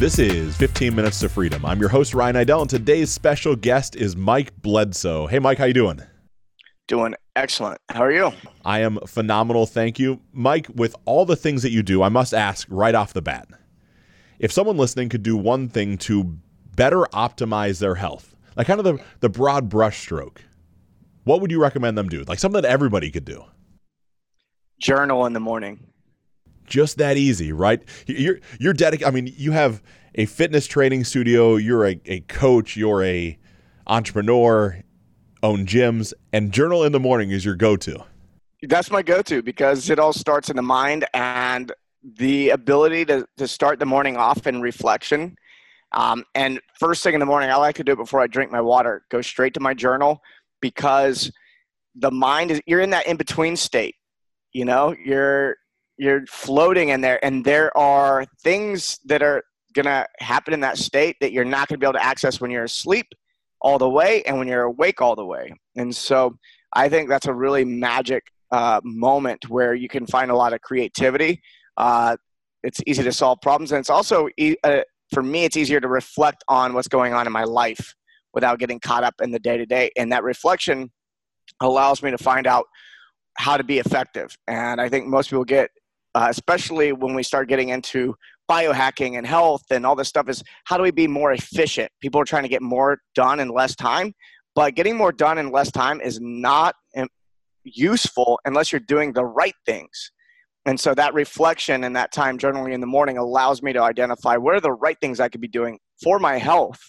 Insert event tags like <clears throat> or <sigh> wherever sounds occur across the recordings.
This is 15 Minutes to Freedom. I'm your host Ryan Idell, and today's special guest is Mike Bledsoe. Hey, Mike, how you doing? Doing excellent. How are you? I am phenomenal, thank you, Mike. With all the things that you do, I must ask right off the bat: if someone listening could do one thing to better optimize their health, like kind of the the broad brushstroke, what would you recommend them do? Like something that everybody could do. Journal in the morning just that easy, right? You're you're dedicated. I mean, you have a fitness training studio. You're a, a coach. You're a entrepreneur. Own gyms and journal in the morning is your go-to. That's my go-to because it all starts in the mind and the ability to, to start the morning off in reflection. Um, and first thing in the morning, I like to do it before I drink my water. Go straight to my journal because the mind is you're in that in between state. You know, you're you're floating in there and there are things that are going to happen in that state that you're not going to be able to access when you're asleep all the way and when you're awake all the way. And so i think that's a really magic uh, moment where you can find a lot of creativity. Uh, it's easy to solve problems and it's also e- uh, for me it's easier to reflect on what's going on in my life without getting caught up in the day to day and that reflection allows me to find out how to be effective. And i think most people get uh, especially when we start getting into biohacking and health and all this stuff is how do we be more efficient? People are trying to get more done in less time but getting more done in less time is not useful unless you're doing the right things. And so that reflection and that time journaling in the morning allows me to identify what are the right things i could be doing for my health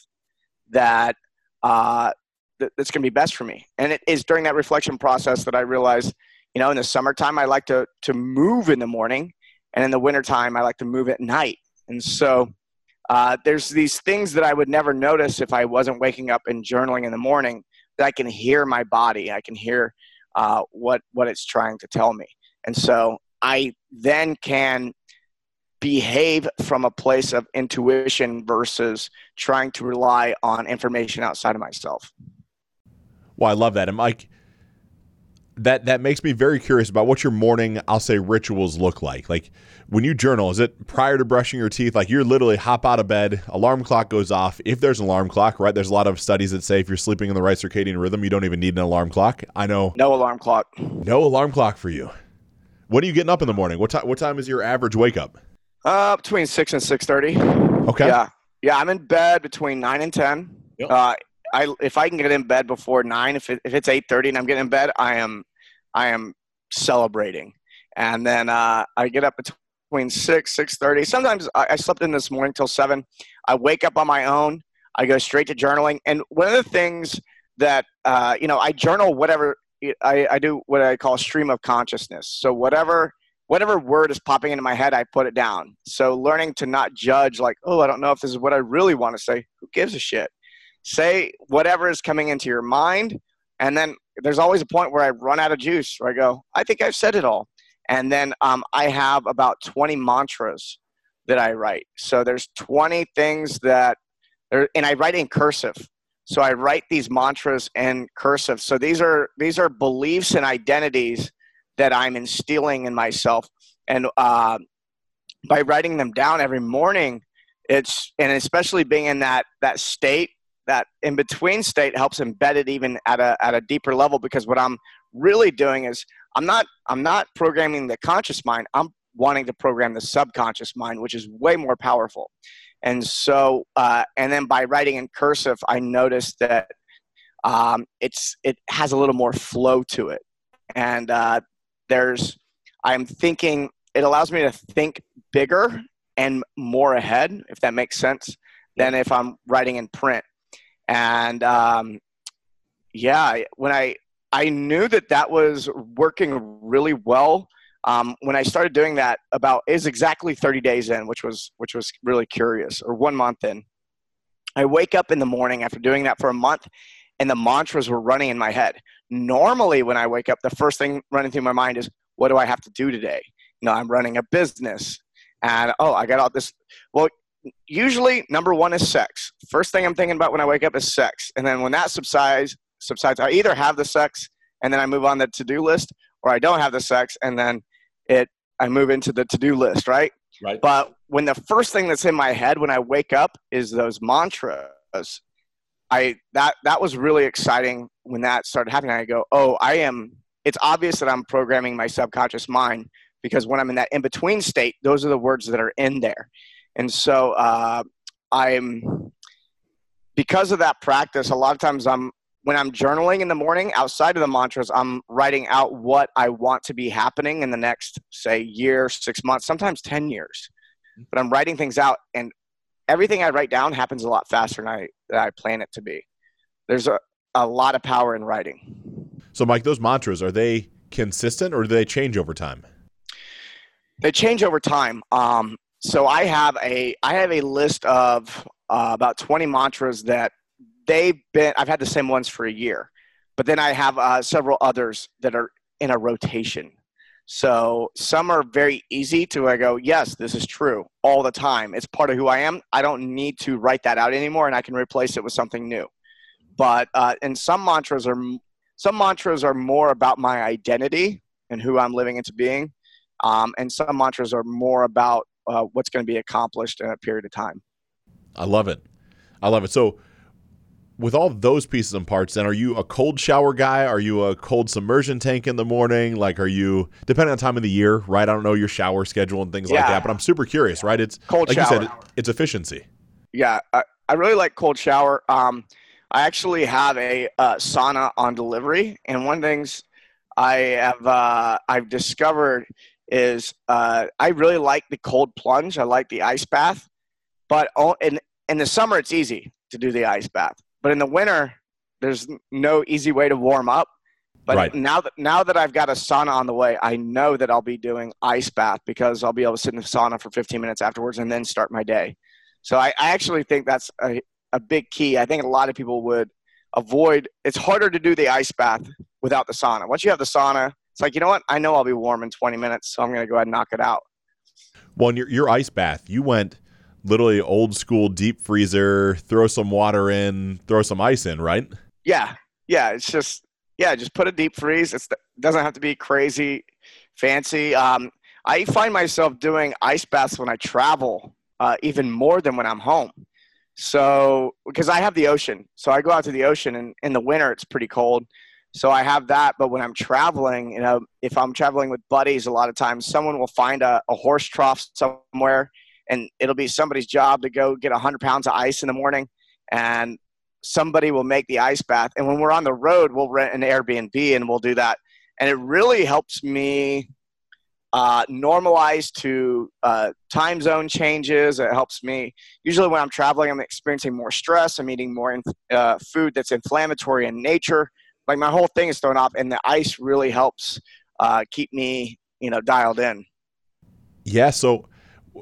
that uh, that's going to be best for me. And it is during that reflection process that i realized you know in the summertime i like to to move in the morning and in the wintertime i like to move at night. And so uh, there's these things that i would never notice if i wasn't waking up and journaling in the morning that i can hear my body i can hear uh, what what it's trying to tell me. And so i then can behave from a place of intuition versus trying to rely on information outside of myself. Well i love that. And mike that that makes me very curious about what your morning i'll say rituals look like. Like when you journal is it prior to brushing your teeth? Like you're literally hop out of bed alarm clock goes off. If there's an alarm clock right there's a lot of studies that say if you're sleeping in the right circadian rhythm you don't even need an alarm clock. I know no alarm clock. No alarm clock for you. What are you getting up in the morning? What time what time is your average wake up? Uh between 6 and 6.30 okay. Yeah. Yeah i'm in bed between 9 and 10 yep. uh I, if I can get in bed before nine, if, it, if it's eight thirty and I'm getting in bed, I am I am celebrating. And then uh, I get up between six, six thirty. Sometimes I, I slept in this morning till seven. I wake up on my own. I go straight to journaling. And one of the things that uh, you know, I journal whatever I, I do what I call stream of consciousness. So whatever whatever word is popping into my head, I put it down. So learning to not judge, like, oh, I don't know if this is what I really want to say. Who gives a shit? Say whatever is coming into your mind, and then there's always a point where I run out of juice where I go, I think I've said it all. And then um, I have about 20 mantras that I write. So there's 20 things that, and I write in cursive. So I write these mantras in cursive. So these are these are beliefs and identities that I'm instilling in myself. And uh, by writing them down every morning, it's and especially being in that that state that in between state helps embed it even at a, at a deeper level because what i'm really doing is i'm not i'm not programming the conscious mind. I'm wanting to program the subconscious mind which is way more powerful. And so uh, and then by writing in cursive i noticed that um, it's it has a little more flow to it. And uh, there's i'm thinking it allows me to think bigger and more ahead if that makes sense than if i'm writing in print and um, yeah, when I I knew that that was working really well. Um, when I started doing that, about is exactly 30 days in, which was which was really curious, or one month in. I wake up in the morning after doing that for a month, and the mantras were running in my head. Normally, when I wake up, the first thing running through my mind is, "What do I have to do today?" You know, I'm running a business, and oh, I got all this. Well, usually number one is sex. First thing I'm thinking about when I wake up is sex, and then when that subsides, subsides, I either have the sex and then I move on the to-do list, or I don't have the sex and then it I move into the to do list, right? Right. But when the first thing that's in my head when I wake up is those mantras, I that that was really exciting when that started happening. I go, oh, I am. It's obvious that I'm programming my subconscious mind because when I'm in that in between state, those are the words that are in there, and so uh, I'm because of that practice. A lot of times I'm when I'm journaling in the morning, outside of the mantras, I'm writing out what I want to be happening in the next, say, year, six months, sometimes 10 years. But I'm writing things out, and everything I write down happens a lot faster than I, than I plan it to be. There's a, a lot of power in writing. So, Mike, those mantras, are they consistent or do they change over time? They change over time. Um, so I have a I have a list of uh, about 20 mantras that they've been i've had the same ones for a year but then i have uh, several others that are in a rotation. So some are very easy to i go yes this is true all the time. It's part of who i am. I don't need to write that out anymore and i can replace it with something new. But uh, and some mantras are some mantras are more about my identity and who i'm living into being um, and some mantras are more about uh, what's going to be accomplished in a period of time i love it i love it so with all those pieces and parts, then are you a cold shower guy? Are you a cold submersion tank in the morning? Like, are you depending on time of the year, right? I don't know your shower schedule and things yeah. like that, but I'm super curious, right? It's cold like shower. you said, it's efficiency. Yeah, I, I really like cold shower. Um, I actually have a uh, sauna on delivery, and one of the things I have uh, I've discovered is uh, I really like the cold plunge. I like the ice bath, but in in the summer it's easy to do the ice bath but in the winter, there's no easy way to warm up. But right. now that now that I've got a sauna on the way, I know that I'll be doing ice bath because I'll be able to sit in the sauna for 15 minutes afterwards and then start my day. So I, I actually think that's a, a big key. I think a lot of people would avoid. It's harder to do the ice bath without the sauna. Once you have the sauna, it's like you know what? I know I'll be warm in 20 minutes, so I'm going to go ahead and knock it out. Well, in your, your ice bath, you went literally old school deep freezer, throw some water in, throw some ice in, right? Yeah. Yeah. It's just, yeah, just put a deep freeze. It's, it doesn't have to be crazy fancy. Um, I find myself doing ice baths when I travel, uh, even more than when I'm home. So, because I have the ocean, so I go out to the ocean, and in the winter it's pretty cold. So I have that, but when I'm traveling, you know, if I'm traveling with buddies, a lot of times someone will find a, a horse trough somewhere and it'll be somebody's job to go get 100 pounds of ice in the morning and somebody will make the ice bath. And when we're on the road we'll rent an airbnb and we'll do that. And it really helps me uh, normalize to uh, time zone changes. It helps me usually when i'm traveling i'm experiencing more stress. I'm eating more in, uh, food that's inflammatory in nature like my whole thing is thrown off and the ice really helps uh, keep me you know dialed in yeah so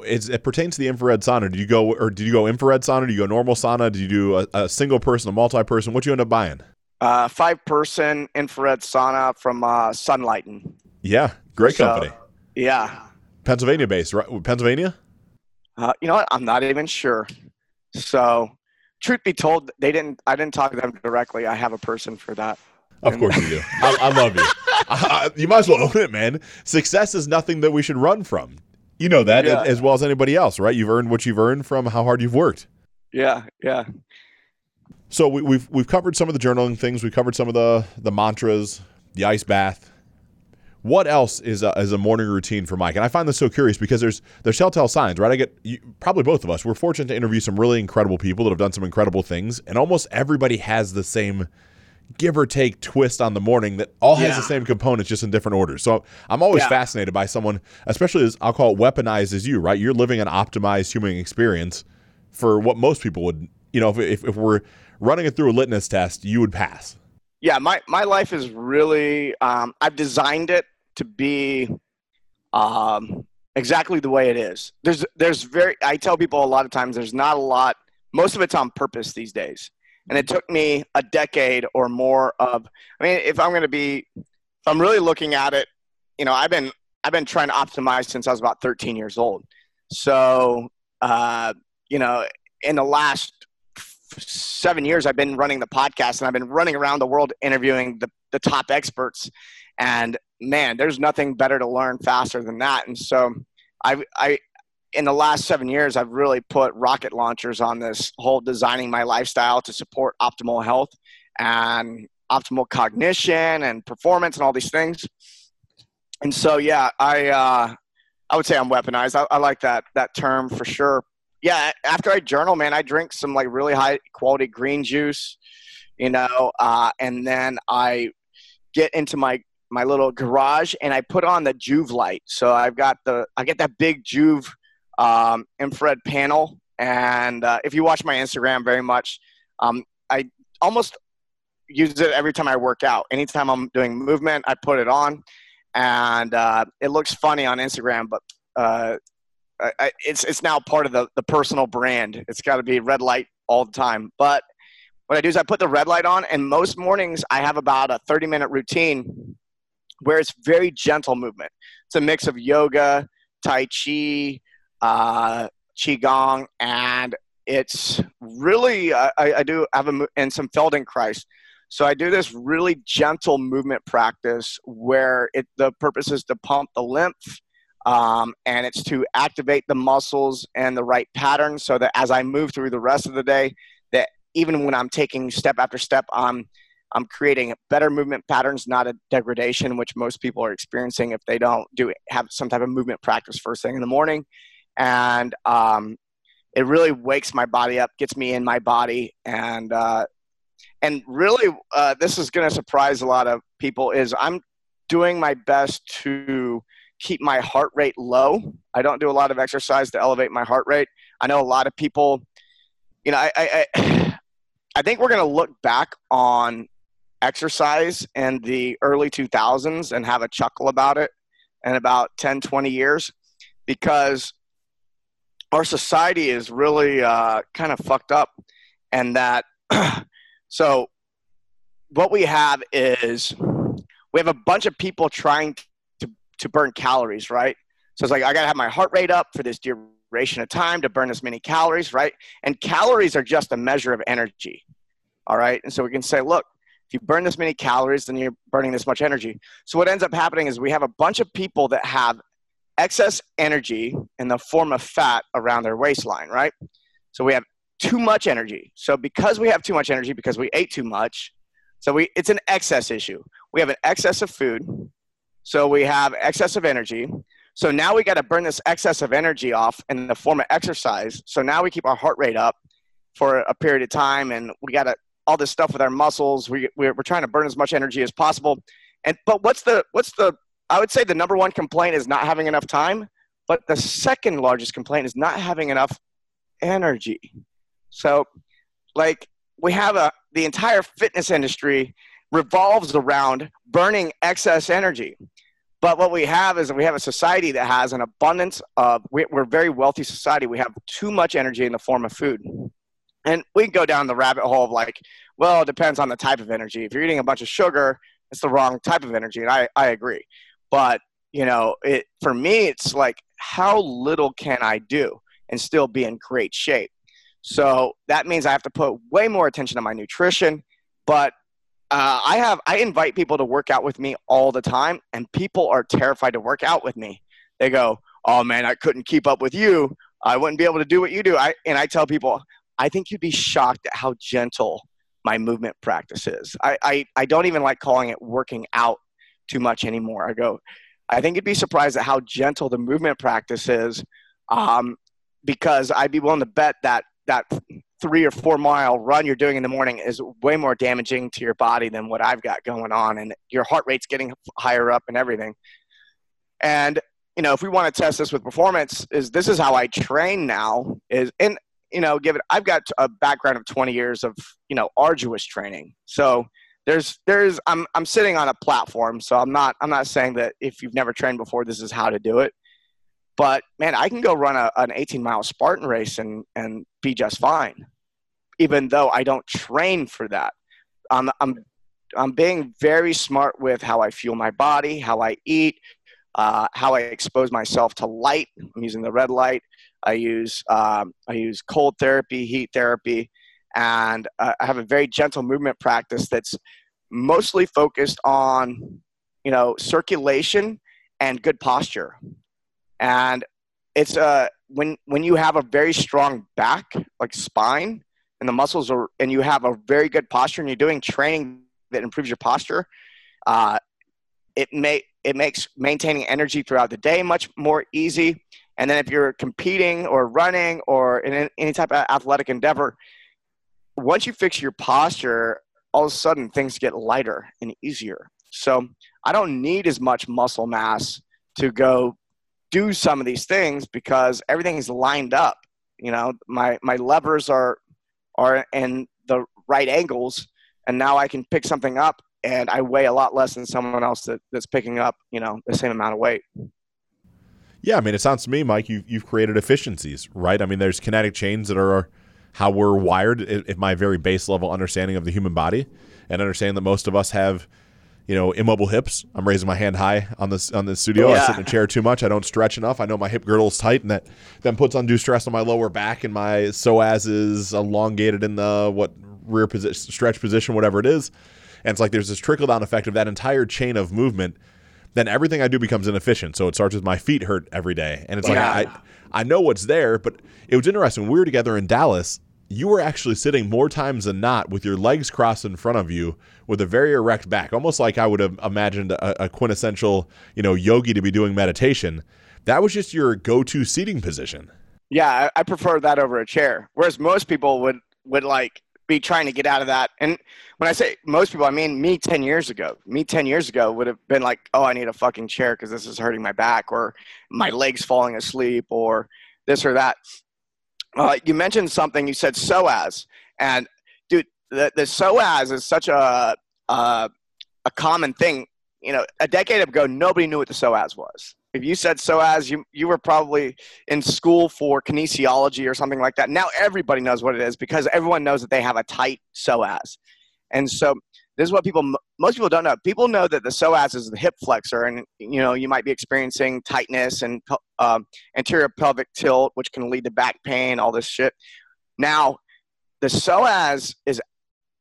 it's, it pertains to the infrared sauna. Did you go or did you go infrared sauna? Did you go normal sauna? Did you do a, a single person, a multi person? What you end up buying? Uh, five person infrared sauna from uh, Sunlighten. Yeah, great so, company. Yeah, Pennsylvania based, right? Pennsylvania. Uh, you know what? I'm not even sure. So, truth be told, they didn't. I didn't talk to them directly. I have a person for that. Of course you do. I, I love you. I, you might as well own it, man. Success is nothing that we should run from. You know that yeah. as well as anybody else, right? You've earned what you've earned from how hard you've worked. Yeah, yeah. So we, we've we've covered some of the journaling things. We covered some of the the mantras, the ice bath. What else is a, is a morning routine for Mike? And I find this so curious because there's there's telltale signs, right? I get you, probably both of us. We're fortunate to interview some really incredible people that have done some incredible things, and almost everybody has the same give or take twist on the morning that all has the same components just in different orders. So I'm always yeah. fascinated by someone, especially as I'll call it weaponized as you, right? You're living an optimized human experience for what most people would, you know, if, if, if we're running it through a litmus test, you would pass. Yeah, my, my life is really, um, I've designed it to be um, exactly the way it is. There's, there's very, I tell people a lot of times there's not a lot, most of it's on purpose these days and it took me a decade or more of i mean if i'm going to be if i'm really looking at it you know i've been i've been trying to optimize since i was about 13 years old so uh, you know in the last seven years i've been running the podcast and i've been running around the world interviewing the, the top experts and man, there's nothing better to learn faster than that. And so I, I, in the last seven years, I've really put rocket launchers on this whole designing my lifestyle to support optimal health and optimal cognition and performance and all these things. And so, yeah, I, uh, I would say I'm weaponized. I, I like that that term for sure. Yeah, after I journal, man, I drink some like really high quality green juice, you know, uh, and then I get into my my little garage and I put on the Joovv light. So I've got the I get that big Joovv um, infrared panel, and uh, if you watch my Instagram very much, um, I almost use it every time I work out. Anytime I'm doing movement, I put it on, and uh, it looks funny on Instagram, but uh, I, it's it's now part of the the personal brand. It's got to be red light all the time, but what I do is I put the red light on, and most mornings I have about a 30 minute routine where it's very gentle movement. It's a mix of yoga, Tai Chi, uh, Qigong, and it's really, I, I, do have a, and some Feldenkrais. So I do this really gentle movement practice where it, the purpose is to pump the lymph um, and it's to activate the muscles and the right pattern so that as I move through the rest of the day, that even when I'm taking step after step, I'm I'm creating better movement patterns, not a degradation, which most people are experiencing if they don't do have some type of movement practice first thing in the morning. And um, it really wakes my body up, gets me in my body, and uh, and really, uh, this is going to surprise a lot of people. Is I'm doing my best to keep my heart rate low. I don't do a lot of exercise to elevate my heart rate. I know a lot of people. You know, I I, I <sighs> think we're going to look back on exercise in the early 2000s and have a chuckle about it in about 10, 20 years because our society is really uh, kind of fucked up. And that, <clears throat> so what we have is we have a bunch of people trying to, to burn calories, right? So it's like, I got to have my heart rate up for this duration of time to burn as many calories, right? And calories are just a measure of energy. All right. And so we can say, look, if you burn this many calories, then you're burning this much energy. So what ends up happening is we have a bunch of people that have excess energy in the form of fat around their waistline, right? So we have too much energy. So because we have too much energy, because we ate too much, so we it's an excess issue. We have an excess of food. So we have excess of energy. So now we got to burn this excess of energy off in the form of exercise. So now we keep our heart rate up for a period of time and we got to all this stuff with our muscles. We, we're, we're trying to burn as much energy as possible. And but what's the what's the I would say the number one complaint is not having enough time, but the second largest complaint is not having enough energy. So, like we have a the entire fitness industry revolves around burning excess energy. But what we have is we have a society that has an abundance of, we're a very wealthy society. We have too much energy in the form of food. And we can go down the rabbit hole of like, well, it depends on the type of energy. If you're eating a bunch of sugar, it's the wrong type of energy. And I, I agree. But, you know, it for me, it's like, how little can I do and still be in great shape? So that means I have to put way more attention to my nutrition. But uh, I have I invite people to work out with me all the time, and people are terrified to work out with me. They go, "Oh man, I couldn't keep up with you. I wouldn't be able to do what you do." I and I tell people, I think you'd be shocked at how gentle my movement practice is. I, I, I don't even like calling it working out too much anymore. I go, I think you'd be surprised at how gentle the movement practice is um, because I'd be willing to bet that that three or four mile run you're doing in the morning is way more damaging to your body than what I've got going on. And your heart rate's getting higher up and everything. And you know, if we want to test this with performance, is this is how I train now. Is and you know, given I've got a background of 20 years of, you know, arduous training. So there's, there's, I'm, I'm sitting on a platform. So I'm not, I'm not saying that if you've never trained before, this is how to do it. But man, I can go run a, an 18 mile Spartan race and, and be just fine, even though I don't train for that. I'm, I'm, I'm being very smart with how I fuel my body, how I eat, uh, how I expose myself to light. I'm using the red light. I use um, I use cold therapy, heat therapy, and uh, I have a very gentle movement practice that's mostly focused on you know, circulation and good posture. And it's uh, when when you have a very strong back, like spine, and the muscles are, and you have a very good posture, and you're doing training that improves your posture. Uh, it may it makes maintaining energy throughout the day much more easy. And then if you're competing or running or in any type of athletic endeavor, once you fix your posture, all of a sudden things get lighter and easier. So I don't need as much muscle mass to go do some of these things because everything's lined up. You know, my my levers are are in the right angles, and now I can pick something up, and I weigh a lot less than someone else that, that's picking up, you know, the same amount of weight. Yeah, I mean, it sounds to me, Mike, you've you've created efficiencies, right? I mean, there's kinetic chains that are how we're wired. At my very base level understanding of the human body, and understanding that most of us have you know, immobile hips. I'm raising my hand high on this on the studio. Yeah. I sit in a chair too much. I don't stretch enough. I know my hip girdle is tight, and that then puts undue stress on my lower back, and my psoas is elongated in the what rear position, stretch position, whatever it is. And it's like there's this trickle down effect of that entire chain of movement. Then everything I do becomes inefficient. So it starts with my feet hurt every day, and it's yeah. like I I know what's there, but it was interesting. When we were together in Dallas, you were actually sitting more times than not with your legs crossed in front of you with a very erect back, almost like I would have imagined a, a quintessential, you know, yogi to be doing meditation. That was just your go-to seating position. Yeah, I, I prefer that over a chair. Whereas most people would would like be trying to get out of that. And when I say most people, I mean me 10 years ago. Me 10 years ago would have been like, oh, I need a fucking chair because this is hurting my back or my legs falling asleep or this or that. Uh, you mentioned something. You said psoas, and dude, the, the psoas is such a, a a common thing. You know, a decade ago, nobody knew what the psoas was. If you said psoas, you you were probably in school for kinesiology or something like that. Now everybody knows what it is because everyone knows that they have a tight psoas, and so this is what people most people don't know. People know that the psoas is the hip flexor and you know you might be experiencing tightness and um, anterior pelvic tilt which can lead to back pain all this shit. Now the psoas is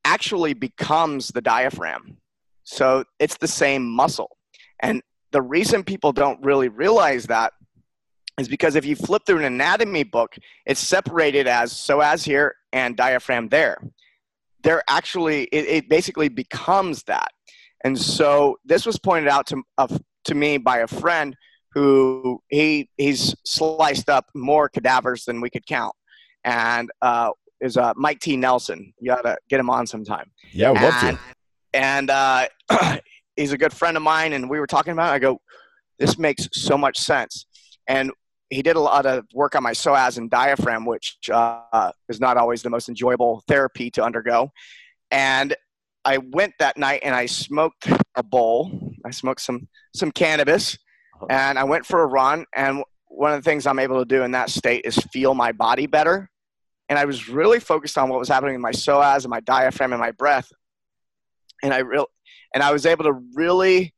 actually becomes the diaphragm. So it's the same muscle. And the reason people don't really realize that is because if you flip through an anatomy book it's separated as psoas here and diaphragm there. They're actually it, it, basically becomes that. And so this was pointed out to uh, to me by a friend who he he's sliced up more cadavers than we could count. And uh, is uh, Mike T. Nelson. You gotta get him on sometime. Yeah I'd love to. And uh, <clears throat> he's a good friend of mine and we were talking about it. I go this makes so much sense and he did a lot of work on my psoas and diaphragm, which uh, is not always the most enjoyable therapy to undergo. And I went that night and I smoked a bowl. I smoked some some cannabis, uh-huh. and I went for a run. And one of the things I'm able to do in that state is feel my body better. And I was really focused on what was happening in my psoas and my diaphragm and my breath. And I real and I was able to really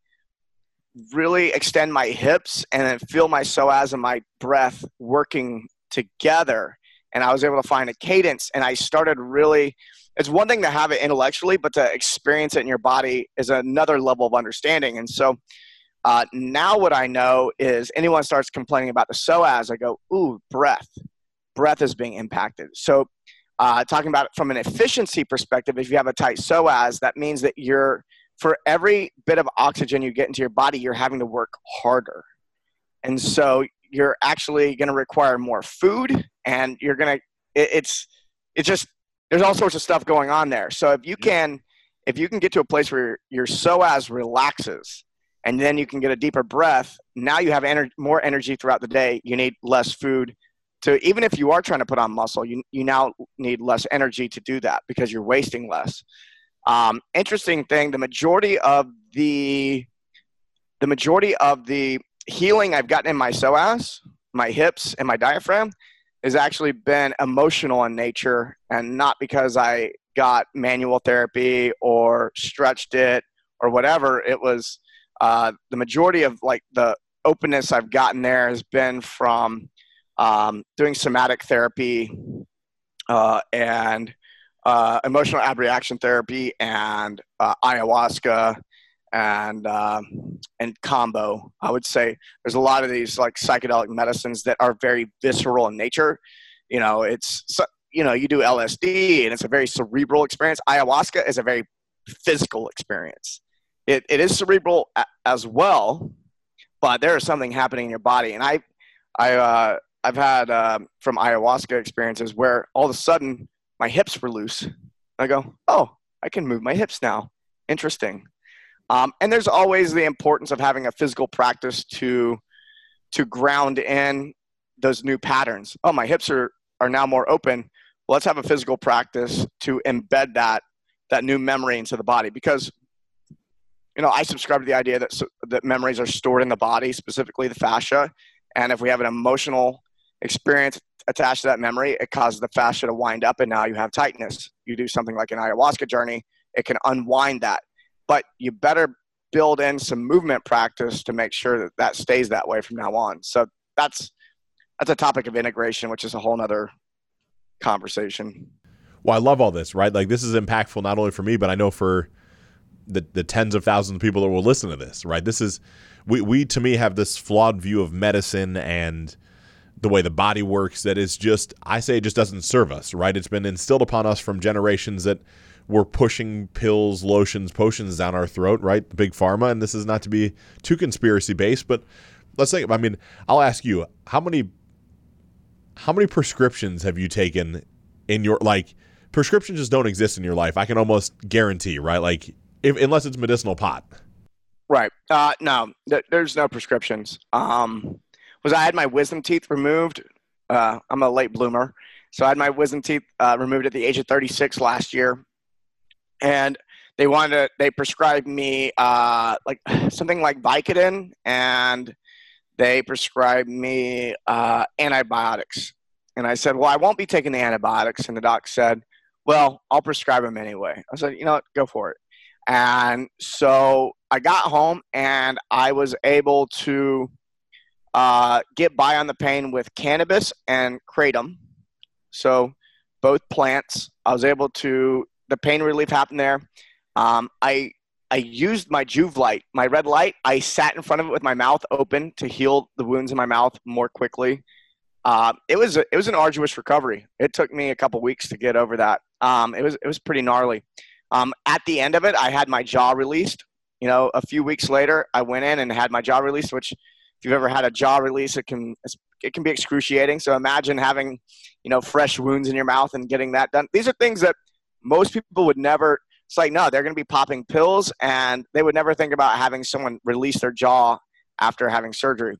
really extend my hips and then feel my psoas and my breath working together. And I was able to find a cadence and I started really it's one thing to have it intellectually, but to experience it in your body is another level of understanding. And so uh, now what I know is anyone starts complaining about the psoas, I go, ooh, breath. Breath is being impacted. So uh, talking about it from an efficiency perspective, if you have a tight psoas, that means that you're for every bit of oxygen you get into your body, you're having to work harder. And so you're actually going to require more food and you're going to, it's, it's just, there's all sorts of stuff going on there. So if you can, if you can get to a place where your psoas relaxes and then you can get a deeper breath, now you have ener- more energy throughout the day. You need less food to, even if you are trying to put on muscle, you, you now need less energy to do that because you're wasting less. Um, interesting thing, the majority of the the majority of the healing I've gotten in my psoas, my hips, and my diaphragm has actually been emotional in nature, and not because I got manual therapy or stretched it or whatever. It was uh, the majority of like the openness I've gotten there has been from um, doing somatic therapy uh, and uh, emotional abreaction therapy and uh, ayahuasca and uh, and kambo. I would say there's a lot of these like psychedelic medicines that are very visceral in nature. You know, it's you know you do LSD and it's a very cerebral experience. Ayahuasca is a very physical experience. It it is cerebral as well, but there is something happening in your body. And I I uh, I've had uh, from ayahuasca experiences where all of a sudden my hips were loose. I go, oh, I can move my hips now. Interesting. Um, and there's always the importance of having a physical practice to to ground in those new patterns. Oh, my hips are are now more open. Well, let's have a physical practice to embed that that new memory into the body because you know I subscribe to the idea that that memories are stored in the body, specifically the fascia, and if we have an emotional experience attached to that memory, it causes the fascia to wind up, and now you have tightness. You do something like an ayahuasca journey, it can unwind that but you better build in some movement practice to make sure that that stays that way from now on. So that's that's a topic of integration, which is a whole nother conversation. Well, I love all this, right? Like this is impactful not only for me, but I know for the the tens of thousands of people that will listen to this, right? This is we we to me have this flawed view of medicine and the way the body works that is just I say it just doesn't serve us, right? It's been instilled upon us from generations that we're pushing pills, lotions, potions down our throat, right? Big pharma, and this is not to be too conspiracy based, but let's think. I mean, I'll ask you, how many, how many prescriptions have you taken in your like? Prescriptions just don't exist in your life. I can almost guarantee, right? Like, if, unless it's medicinal pot. Right. Uh, no, th- there's no prescriptions. Um, was I had my wisdom teeth removed. Uh, I'm a late bloomer, so I had my wisdom teeth uh, removed at the age of 36 last year and they wanted to, they prescribed me uh, like <sighs> something like Vicodin, and they prescribed me uh, antibiotics. And I said, "Well, I won't be taking the antibiotics." And the doc said, "Well, I'll prescribe them anyway." I said, "You know what? Go for it." And so I got home, and I was able to uh, get by on the pain with cannabis and kratom. So both plants. I was able to the pain relief happened there. Um, I I used my Joovv light, my red light. I sat in front of it with my mouth open to heal the wounds in my mouth more quickly. Uh, it was it was an arduous recovery. It took me a couple weeks to get over that. Um, it was it was pretty gnarly. Um, at the end of it, I had my jaw released. You know, a few weeks later, I went in and had my jaw released. Which, if you've ever had a jaw release, it can it can be excruciating. So imagine having, you know, fresh wounds in your mouth and getting that done. These are things that most people would never it's like no they're going to be popping pills and they would never think about having someone release their jaw after having surgery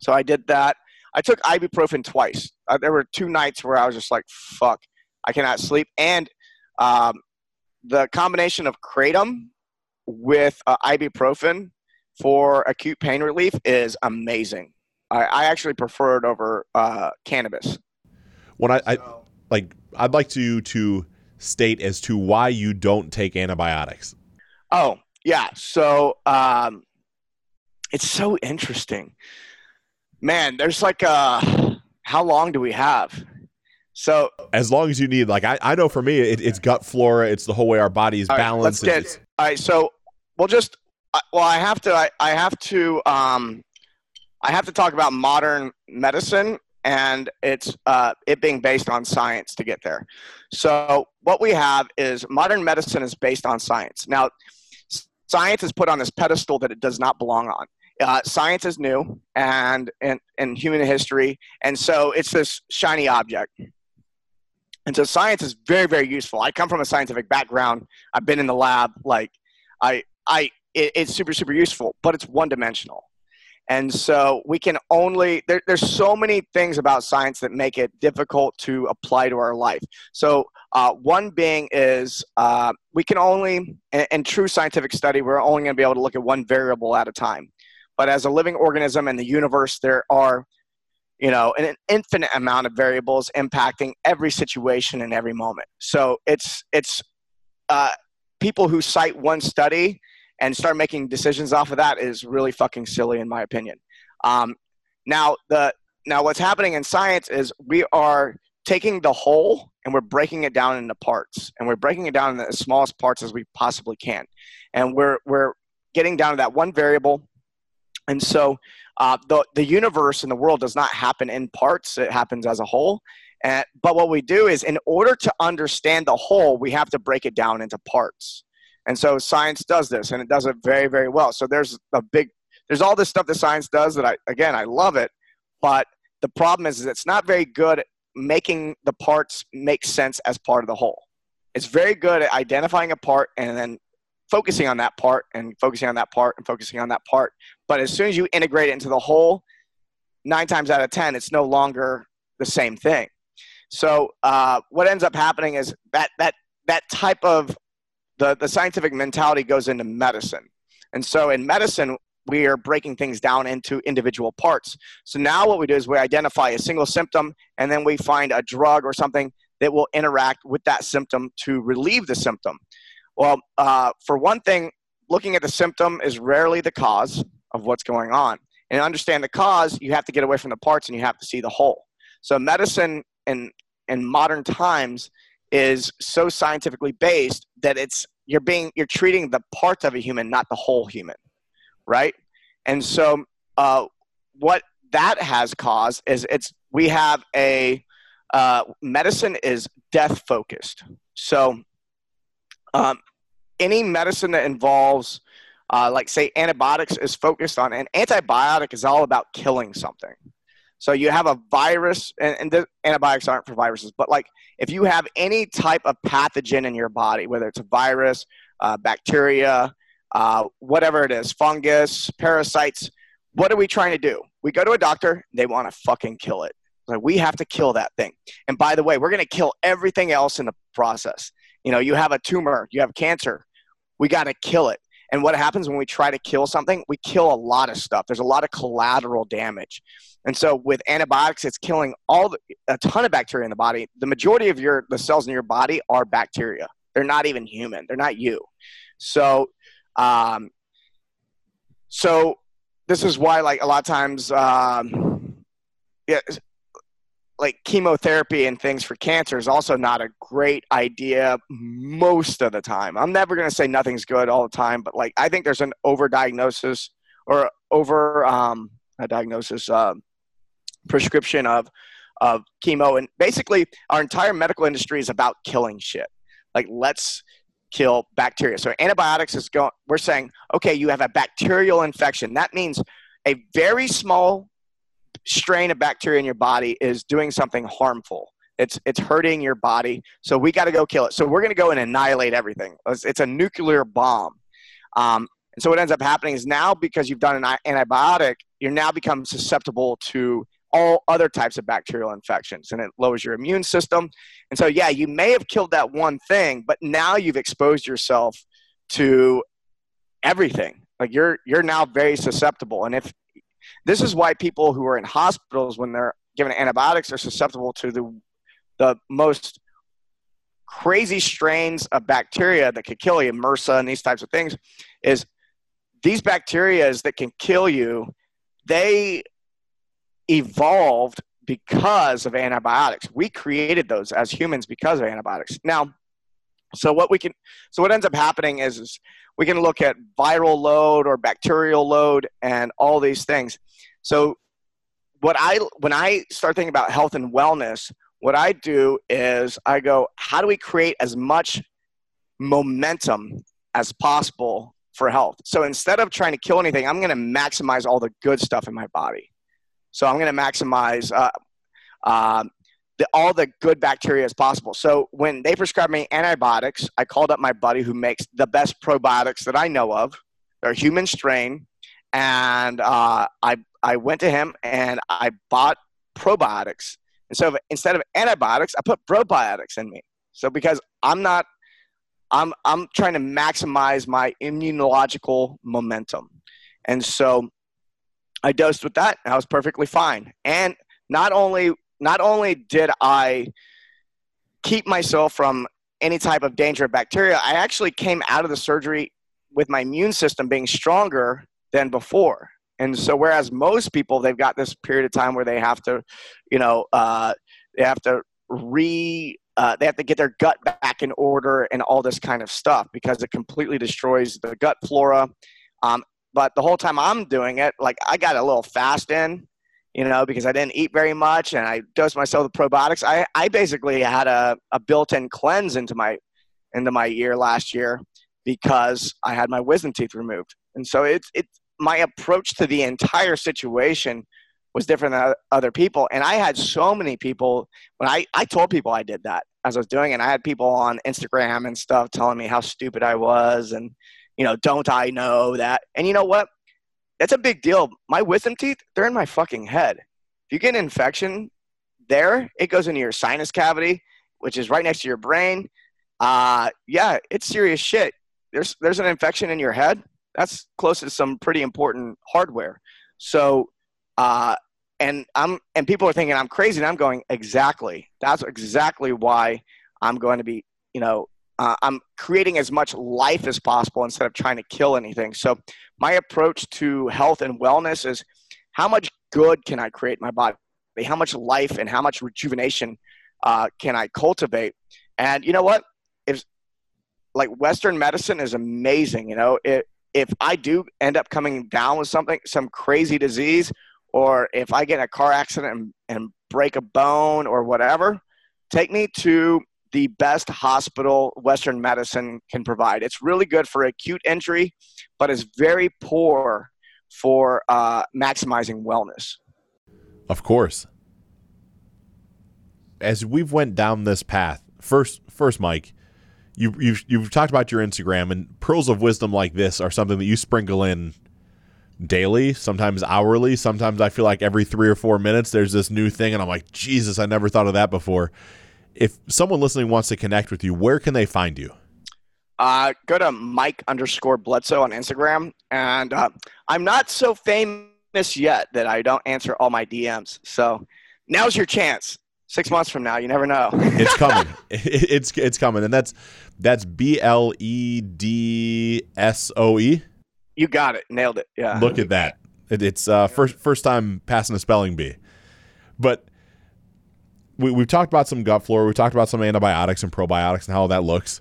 so i did that i took ibuprofen twice uh, there were two nights where i was just like fuck i cannot sleep and um, the combination of kratom with uh, ibuprofen for acute pain relief is amazing i, I actually prefer it over uh, cannabis when I, I like i'd like to to state as to why you don't take antibiotics. Oh, yeah. So um, it's so interesting. Man, there's like a, uh, how long do we have? So as long as you need, like I, I know for me, it, it's gut flora. It's the whole way our body is balanced. Right, let's get, all right. So we'll just, well, I have to, I, I have to, um, I have to talk about modern medicine and it's uh, it being based on science to get there. So what we have is modern medicine is based on science. Now, science is put on this pedestal that it does not belong on. Uh, science is new and in, in human history, and so it's this shiny object. And so science is very, very useful. I come from a scientific background. I've been in the lab. Like, I, I, it, it's super, super useful, but it's one dimensional. And so we can only, there, there's so many things about science that make it difficult to apply to our life. So, uh, one being is uh, we can only, in, in true scientific study, we're only going to be able to look at one variable at a time. But as a living organism in the universe, there are, you know, an, infinite amount of variables impacting every situation in every moment. So it's, it's, uh, people who cite one study and start making decisions off of that is really fucking silly in my opinion. Um, now the now what's happening in science is we are taking the whole and we're breaking it down into parts and we're breaking it down into the smallest parts as we possibly can and we're we're getting down to that one variable. And so uh, the, the universe and the world does not happen in parts, it happens as a whole. And, but what we do is, in order to understand the whole, we have to break it down into parts. And so science does this, and it does it very, very well. So there's a big, there's all this stuff that science does that I, again, I love it. But the problem is, is it's not very good at making the parts make sense as part of the whole. It's very good at identifying a part and then focusing on that part and focusing on that part and focusing on that part. But as soon as you integrate it into the whole, nine times out of 10, it's no longer the same thing. So uh, what ends up happening is that, that, that type of the, the scientific mentality goes into medicine. And so in medicine, we are breaking things down into individual parts. So now what we do is we identify a single symptom and then we find a drug or something that will interact with that symptom to relieve the symptom. Well, uh, for one thing, looking at the symptom is rarely the cause of what's going on. And understand the cause, you have to get away from the parts and you have to see the whole. So medicine in in modern times is so scientifically based that it's you're being you're treating the part of a human, not the whole human, right? And so uh, what that has caused is it's we have a uh, medicine is death focused. So, um, any medicine that involves, uh, like say, antibiotics is focused on an antibiotic is all about killing something. So you have a virus, and, and the antibiotics aren't for viruses, but like if you have any type of pathogen in your body, whether it's a virus, uh, bacteria, uh, whatever it is, fungus, parasites, what are we trying to do? We go to a doctor, they want to fucking kill it. Like we have to kill that thing. And by the way, we're going to kill everything else in the process. You know, you have a tumor, you have cancer. We got to kill it. And what happens when we try to kill something? We kill a lot of stuff. There's a lot of collateral damage. And so with antibiotics, it's killing all the, a ton of bacteria in the body. The majority of your the cells in your body are bacteria. They're not even human. They're not you. So, um, so this is why like a lot of times, um, yeah, like chemotherapy and things for cancer is also not a great idea most of the time. I'm never going to say nothing's good all the time, but like I think there's an overdiagnosis or over um, a diagnosis uh, prescription of of chemo, and basically our entire medical industry is about killing shit. Like let's kill bacteria. So antibiotics is going. We're saying okay, you have a bacterial infection. That means a very small strain of bacteria in your body is doing something harmful. It's, it's hurting your body. So we got to go kill it. So we're going to go and annihilate everything. It's, it's a nuclear bomb. Um, and so what ends up happening is now because you've done an antibiotic, you're now become susceptible to all other types of bacterial infections and it lowers your immune system. And so, yeah, you may have killed that one thing, but now you've exposed yourself to everything. Like you're you're now very susceptible. And if this is why people who are in hospitals, when they're given antibiotics, are susceptible to the, the most crazy strains of bacteria that could kill you, MRSA and these types of things, is these bacteria that can kill you, they evolved because of antibiotics. We created those as humans because of antibiotics. Now, so what we can, so what ends up happening is, is we can look at viral load or bacterial load and all these things. So what I when I start thinking about health and wellness, what I do is I go, how do we create as much momentum as possible for health? So instead of trying to kill anything, I'm going to maximize all the good stuff in my body. So I'm going to maximize uh, uh, the, all the good bacteria as possible. So when they prescribed me antibiotics, I called up my buddy who makes the best probiotics that I know of. They're human strain, and uh, I I went to him and I bought probiotics. And so instead of antibiotics, I put probiotics in me. So because I'm not, I'm I'm trying to maximize my immunological momentum, and so I dosed with that. I was perfectly fine. And not only not only did I keep myself from any type of danger of bacteria, I actually came out of the surgery with my immune system being stronger than before. And so, whereas most people, they've got this period of time where they have to, you know, uh, they have to re, uh, they have to get their gut back in order and all this kind of stuff because it completely destroys the gut flora. Um, but the whole time I'm doing it, like I got a little fast in, you know, because I didn't eat very much and I dosed myself with probiotics. I, I basically had a, a built-in cleanse into my into my ear last year because I had my wisdom teeth removed. And so it's it's my approach to the entire situation was different than other people. And I had so many people when I, I told people I did that as I was doing it. And I had people on Instagram and stuff telling me how stupid I was and, you know, don't I know that? And you know what? That's a big deal. My wisdom teeth, they're in my fucking head. If you get an infection there, it goes into your sinus cavity, which is right next to your brain. Uh, yeah, it's serious shit. There's, there's an infection in your head. That's close to some pretty important hardware. So uh, and I'm and people are thinking I'm crazy, and I'm going exactly. That's exactly why I'm going to be. You know, uh, I'm creating as much life as possible instead of trying to kill anything. So my approach to health and wellness is how much good can I create my body? How much life and how much rejuvenation uh, can I cultivate? And you know what? If like Western medicine is amazing, you know, it, if I do end up coming down with something, some crazy disease, or if I get in a car accident and, and break a bone or whatever, take me to the best hospital Western medicine can provide. It's really good for acute injury, but it's very poor for uh, maximizing wellness. Of course. As we've went down this path, first, first, Mike, you, you've you've talked about your Instagram and pearls of wisdom like this are something that you sprinkle in daily, sometimes hourly. Sometimes I feel like every three or four minutes there's this new thing, and I'm like, Jesus, I never thought of that before. If someone listening wants to connect with you, where can they find you? Uh, go to Mike underscore Bledsoe on Instagram, and uh, I'm not so famous yet that I don't answer all my DMs. So now's your chance. Six months from now, you never know. <laughs> it's coming. <laughs> It's it's coming, and that's that's B L E D S O E. You got it. Nailed it. Yeah. Look at that. It, it's uh, first first time passing a spelling bee. But we, we've talked about some gut flora. We've talked about some antibiotics and probiotics and how that looks.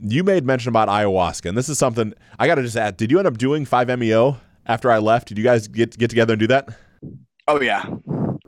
You made mention about ayahuasca, and this is something I got to just add. Did you end up doing 5-MeO after I left? Did you guys get get together and do that? Oh yeah.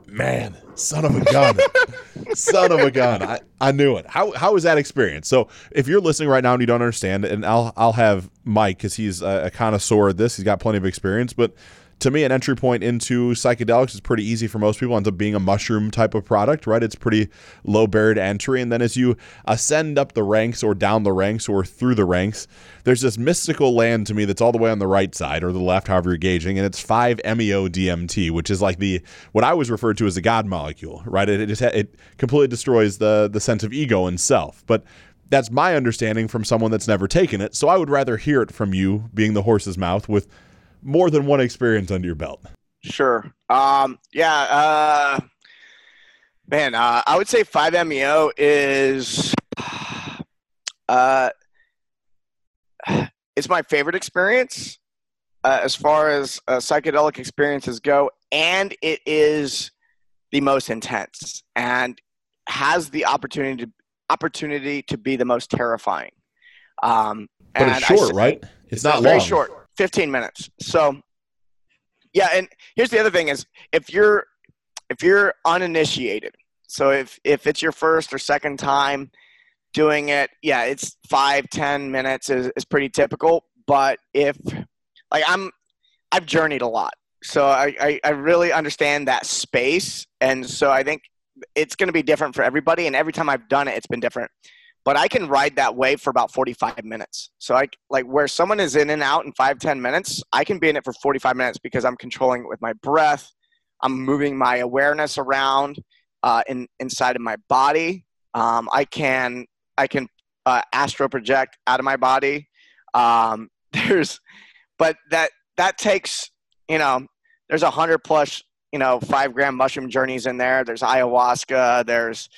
Man, son of a gun. <laughs> son of a gun. I, I knew it. How how was that experience? So if you're listening right now and you don't understand, and I'll I'll have Mike because he's a, a connoisseur at this. He's got plenty of experience, but to me, an entry point into psychedelics is pretty easy for most people. Ends up being a mushroom type of product, right? It's pretty low barrier to entry. And then as you ascend up the ranks or down the ranks or through the ranks, there's this mystical land to me that's all the way on the right side or the left, however you're gauging, and it's 5-MeO DMT, which is like the what I was referred to as the God molecule, right? It, it just it completely destroys the the sense of ego and self. But that's my understanding from someone that's never taken it. So I would rather hear it from you, being the horse's mouth, with more than one experience under your belt. Sure. Um, yeah. Uh, man, uh, I would say 5-MeO is <sighs> uh, it's my favorite experience uh, as far as uh, psychedelic experiences go, and it is the most intense and has the opportunity to opportunity to be the most terrifying. Um, but it's short, I, right? It's, it's not very long. short. 15 minutes. So yeah, and here's the other thing is if you're if you're uninitiated, so if if it's your first or second time doing it, yeah, it's five, ten minutes is, is pretty typical. But if like I'm I've journeyed a lot. So I, I, I really understand that space. And so I think it's gonna be different for everybody and every time I've done it it's been different but I can ride that wave for about 45 minutes. So I like where someone is in and out in five, 10 minutes, I can be in it for 45 minutes because I'm controlling it with my breath. I'm moving my awareness around uh, in, inside of my body. Um, I can, I can uh, astro project out of my body. Um, <laughs> there's, but that, that takes, you know, there's a hundred plus, you know, five gram mushroom journeys in there. There's ayahuasca. There's,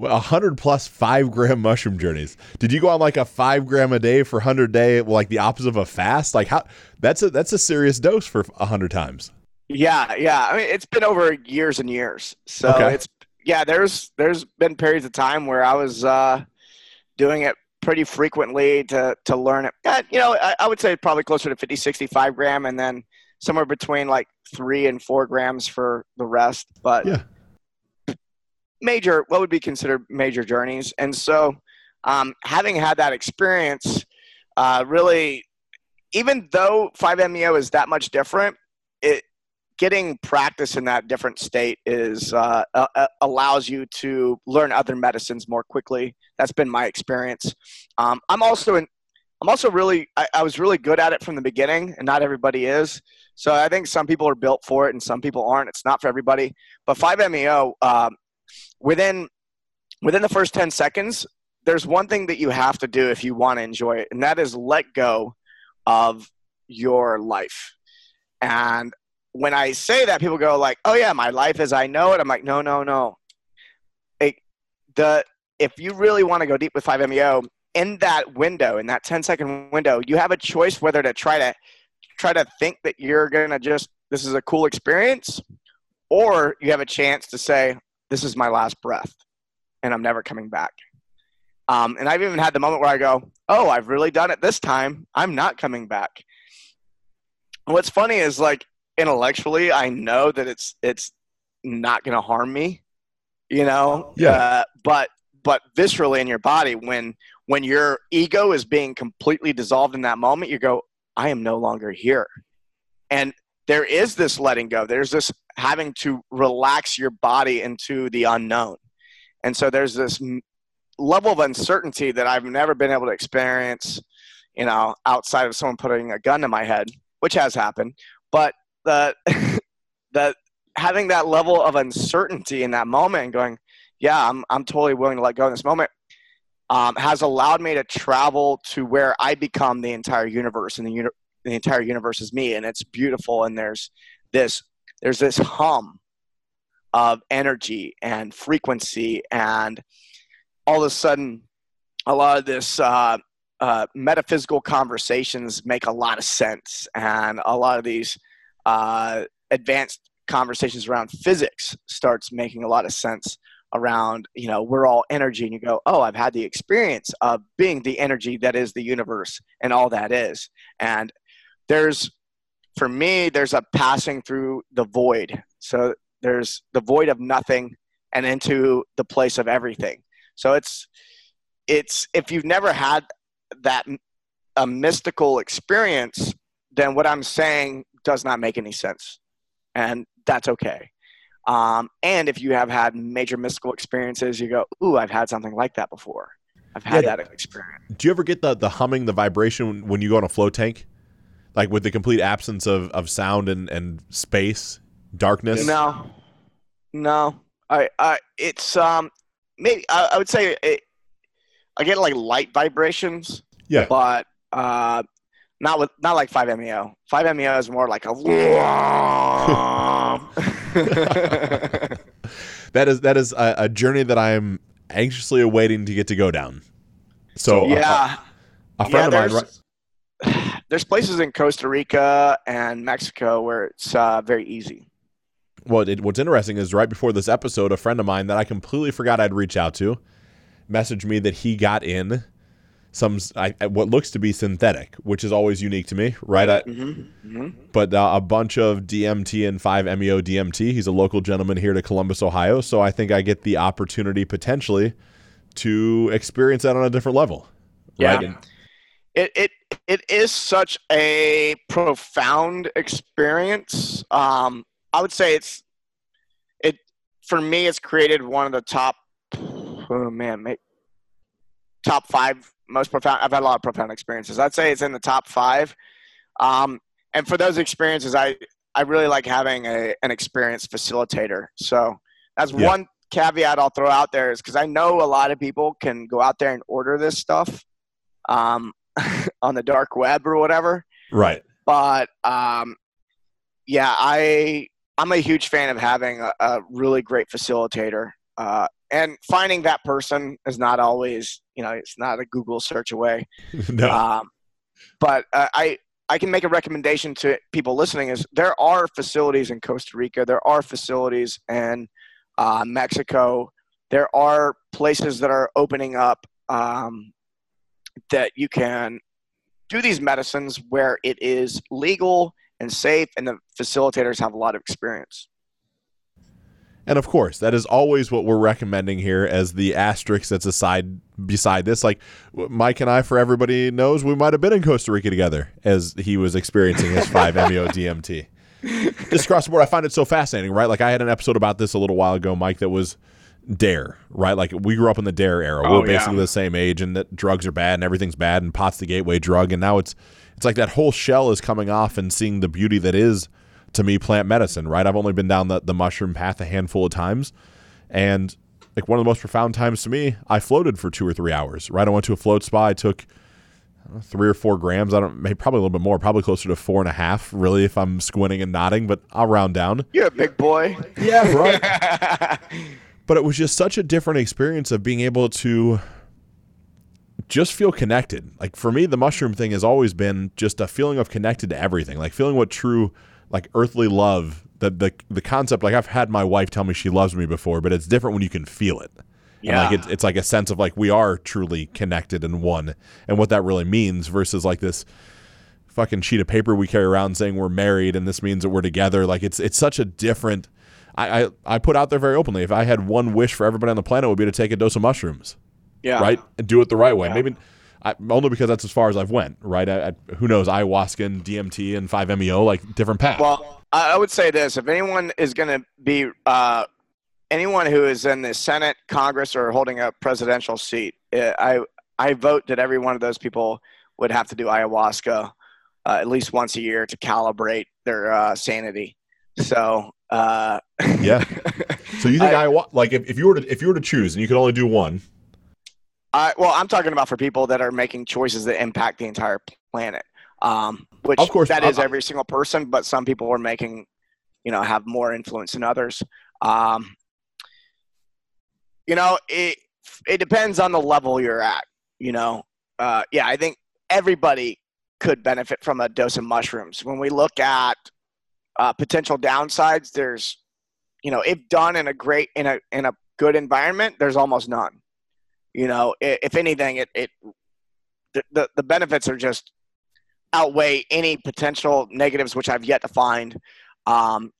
a hundred plus five gram mushroom journeys. Did you go on like a five gram a day for hundred day, like the opposite of a fast? Like how? That's a that's a serious dose for a hundred times. Yeah, yeah. I mean, it's been over years and years. So okay. it's yeah. There's there's been periods of time where I was uh, doing it pretty frequently to to learn it. Yeah, you know, I, I, would say probably closer to 50, 65 gram, and then somewhere between like three and four grams for the rest. But yeah. Major, what would be considered major journeys, and so um, having had that experience, uh, really, even though 5-MeO is that much different, it getting practice in that different state is uh, uh, allows you to learn other medicines more quickly. That's been my experience. Um, I'm also in, I'm also really I, I, was really good at it from the beginning, and not everybody is. So I think some people are built for it, and some people aren't. It's not for everybody. But 5-MeO um, within within the first 10 seconds, there's one thing that you have to do if you want to enjoy it, and that is let go of your life. And when I say that, people go like, "Oh yeah, my life as I know it." I'm like, "No, no, no." It, the if you really want to go deep with 5-MeO, in that window, in that 10 second window, you have a choice whether to try to try to think that you're gonna just this is a cool experience, or you have a chance to say, "This is my last breath, and I'm never coming back." Um, and I've even had the moment where I go, "Oh, I've really done it this time. I'm not coming back." And what's funny is like intellectually I know that it's it's not going to harm me, you know. Yeah. Uh, but but viscerally in your body, when when your ego is being completely dissolved in that moment, you go, I am no longer here, and there is this letting go. There's this having to relax your body into the unknown, and so there's this level of uncertainty that I've never been able to experience, you know, outside of someone putting a gun to my head, which has happened. But that <laughs> that having that level of uncertainty in that moment and going, yeah, I'm I'm totally willing to let go in this moment, um, has allowed me to travel to where I become the entire universe, and the uni- the entire universe is me, and it's beautiful. And there's this there's this hum of energy and frequency, and all of a sudden, a lot of this. Uh, uh, metaphysical conversations make a lot of sense, and a lot of these uh, advanced conversations around physics starts making a lot of sense around you know we're all energy and you go oh i've had the experience of being the energy that is the universe and all that is and there's for me there's a passing through the void so there's the void of nothing and into the place of everything so it's it's if you've never had that a mystical experience then what i'm saying does not make any sense. And that's okay. Um, and if you have had major mystical experiences, you go, ooh, I've had something like that before. I've had yeah. that experience. Do you ever get the, the humming, the vibration when you go on a flow tank? Like with the complete absence of, of sound and, and space, darkness? No. No. I, I it's um maybe I, I would say it, I get like light vibrations. Yeah. But uh not with not like 5-MeO. 5-MeO is more like a. <laughs> that is that is a, a, journey that I am anxiously awaiting to get to go down. So yeah, a, a friend yeah, of mine. Right, there's places in Costa Rica and Mexico where it's uh, very easy. Well, it, what's interesting is right before this episode, a friend of mine that I completely forgot I'd reach out to messaged me that he got in some I, what looks to be synthetic, which is always unique to me, right? I, mm-hmm, mm-hmm. But uh, a bunch of DMT and 5-MeO DMT. He's a local gentleman here to Columbus, Ohio, so I think I get the opportunity potentially to experience that on a different level. Yeah. Right? It it it is such a profound experience. Um, I would say it's it for me. It's created one of the top. Oh man, top five most profound. I've had a lot of profound experiences. I'd say it's in the top five. Um, and for those experiences, I I really like having a, an experienced facilitator. So that's yeah. one caveat I'll throw out there is because I know a lot of people can go out there and order this stuff um, <laughs> on the dark web or whatever. Right. But um, yeah, I I'm a huge fan of having a, a really great facilitator. Uh, and finding that person is not always you know it's not a google search away <laughs> no. Um, but uh, i i can make a recommendation to people listening is there are facilities in costa rica there are facilities in uh, mexico there are places that are opening up um, that you can do these medicines where it is legal and safe, and the facilitators have a lot of experience. And of course, that is always what we're recommending here as the asterisk that's aside beside this. Like Mike and I, for everybody knows, we might have been in Costa Rica together as he was experiencing his 5-MeO <laughs> DMT. This cross the board, I find it so fascinating, right? Like I had an episode about this a little while ago, Mike, that was dare, right? Like we grew up in the dare era. Oh, we're basically yeah. the same age and that drugs are bad and everything's bad and pot's the gateway drug. And now it's it's like that whole shell is coming off and seeing the beauty that is to me plant medicine, right? I've only been down the, the mushroom path a handful of times. And like one of the most profound times to me, I floated for two or three hours, right? I went to a float spa. I took know, three or four grams. I don't, maybe probably a little bit more, probably closer to four and a half, really, if I'm squinting and nodding, but I'll round down. You're a big boy. Yeah, right. <laughs> but it was just such a different experience of being able to just feel connected. Like for me, the mushroom thing has always been just a feeling of connected to everything, like feeling what true like earthly love That the the concept like I've had my wife tell me she loves me before, but it's different when you can feel it. Yeah. And like it's it's like a sense of like we are truly connected and one and what that really means versus like this fucking sheet of paper we carry around saying we're married and this means that we're together. Like it's it's such a different I, I, I put out there very openly. If I had one wish for everybody on the planet would be to take a dose of mushrooms. Yeah. Right? And do it the right way. Yeah. Maybe I, only because that's as far as I've went, right? I, I, who knows? Ayahuasca and DMT and 5-MeO, like different paths. Well, I would say this: if anyone is going to be uh, anyone who is in the Senate, Congress, or holding a presidential seat, eh, I I vote that every one of those people would have to do ayahuasca uh, at least once a year to calibrate their uh, sanity. So uh, yeah. <laughs> So you think I, I like if, if you were to if you were to choose and you could only do one, I, well, I'm talking about for people that are making choices that impact the entire planet. Um, which of course that is every single person, but some people are making, you know, have more influence than others. Um, you know, it it depends on the level you're at. You know, uh, yeah, I think everybody could benefit from a dose of mushrooms. When we look at uh, potential downsides, there's, you know, if done in a great in a in a good environment, there's almost none. You know, if anything, it, it the, the benefits are just outweigh any potential negatives, which I've yet to find. Um,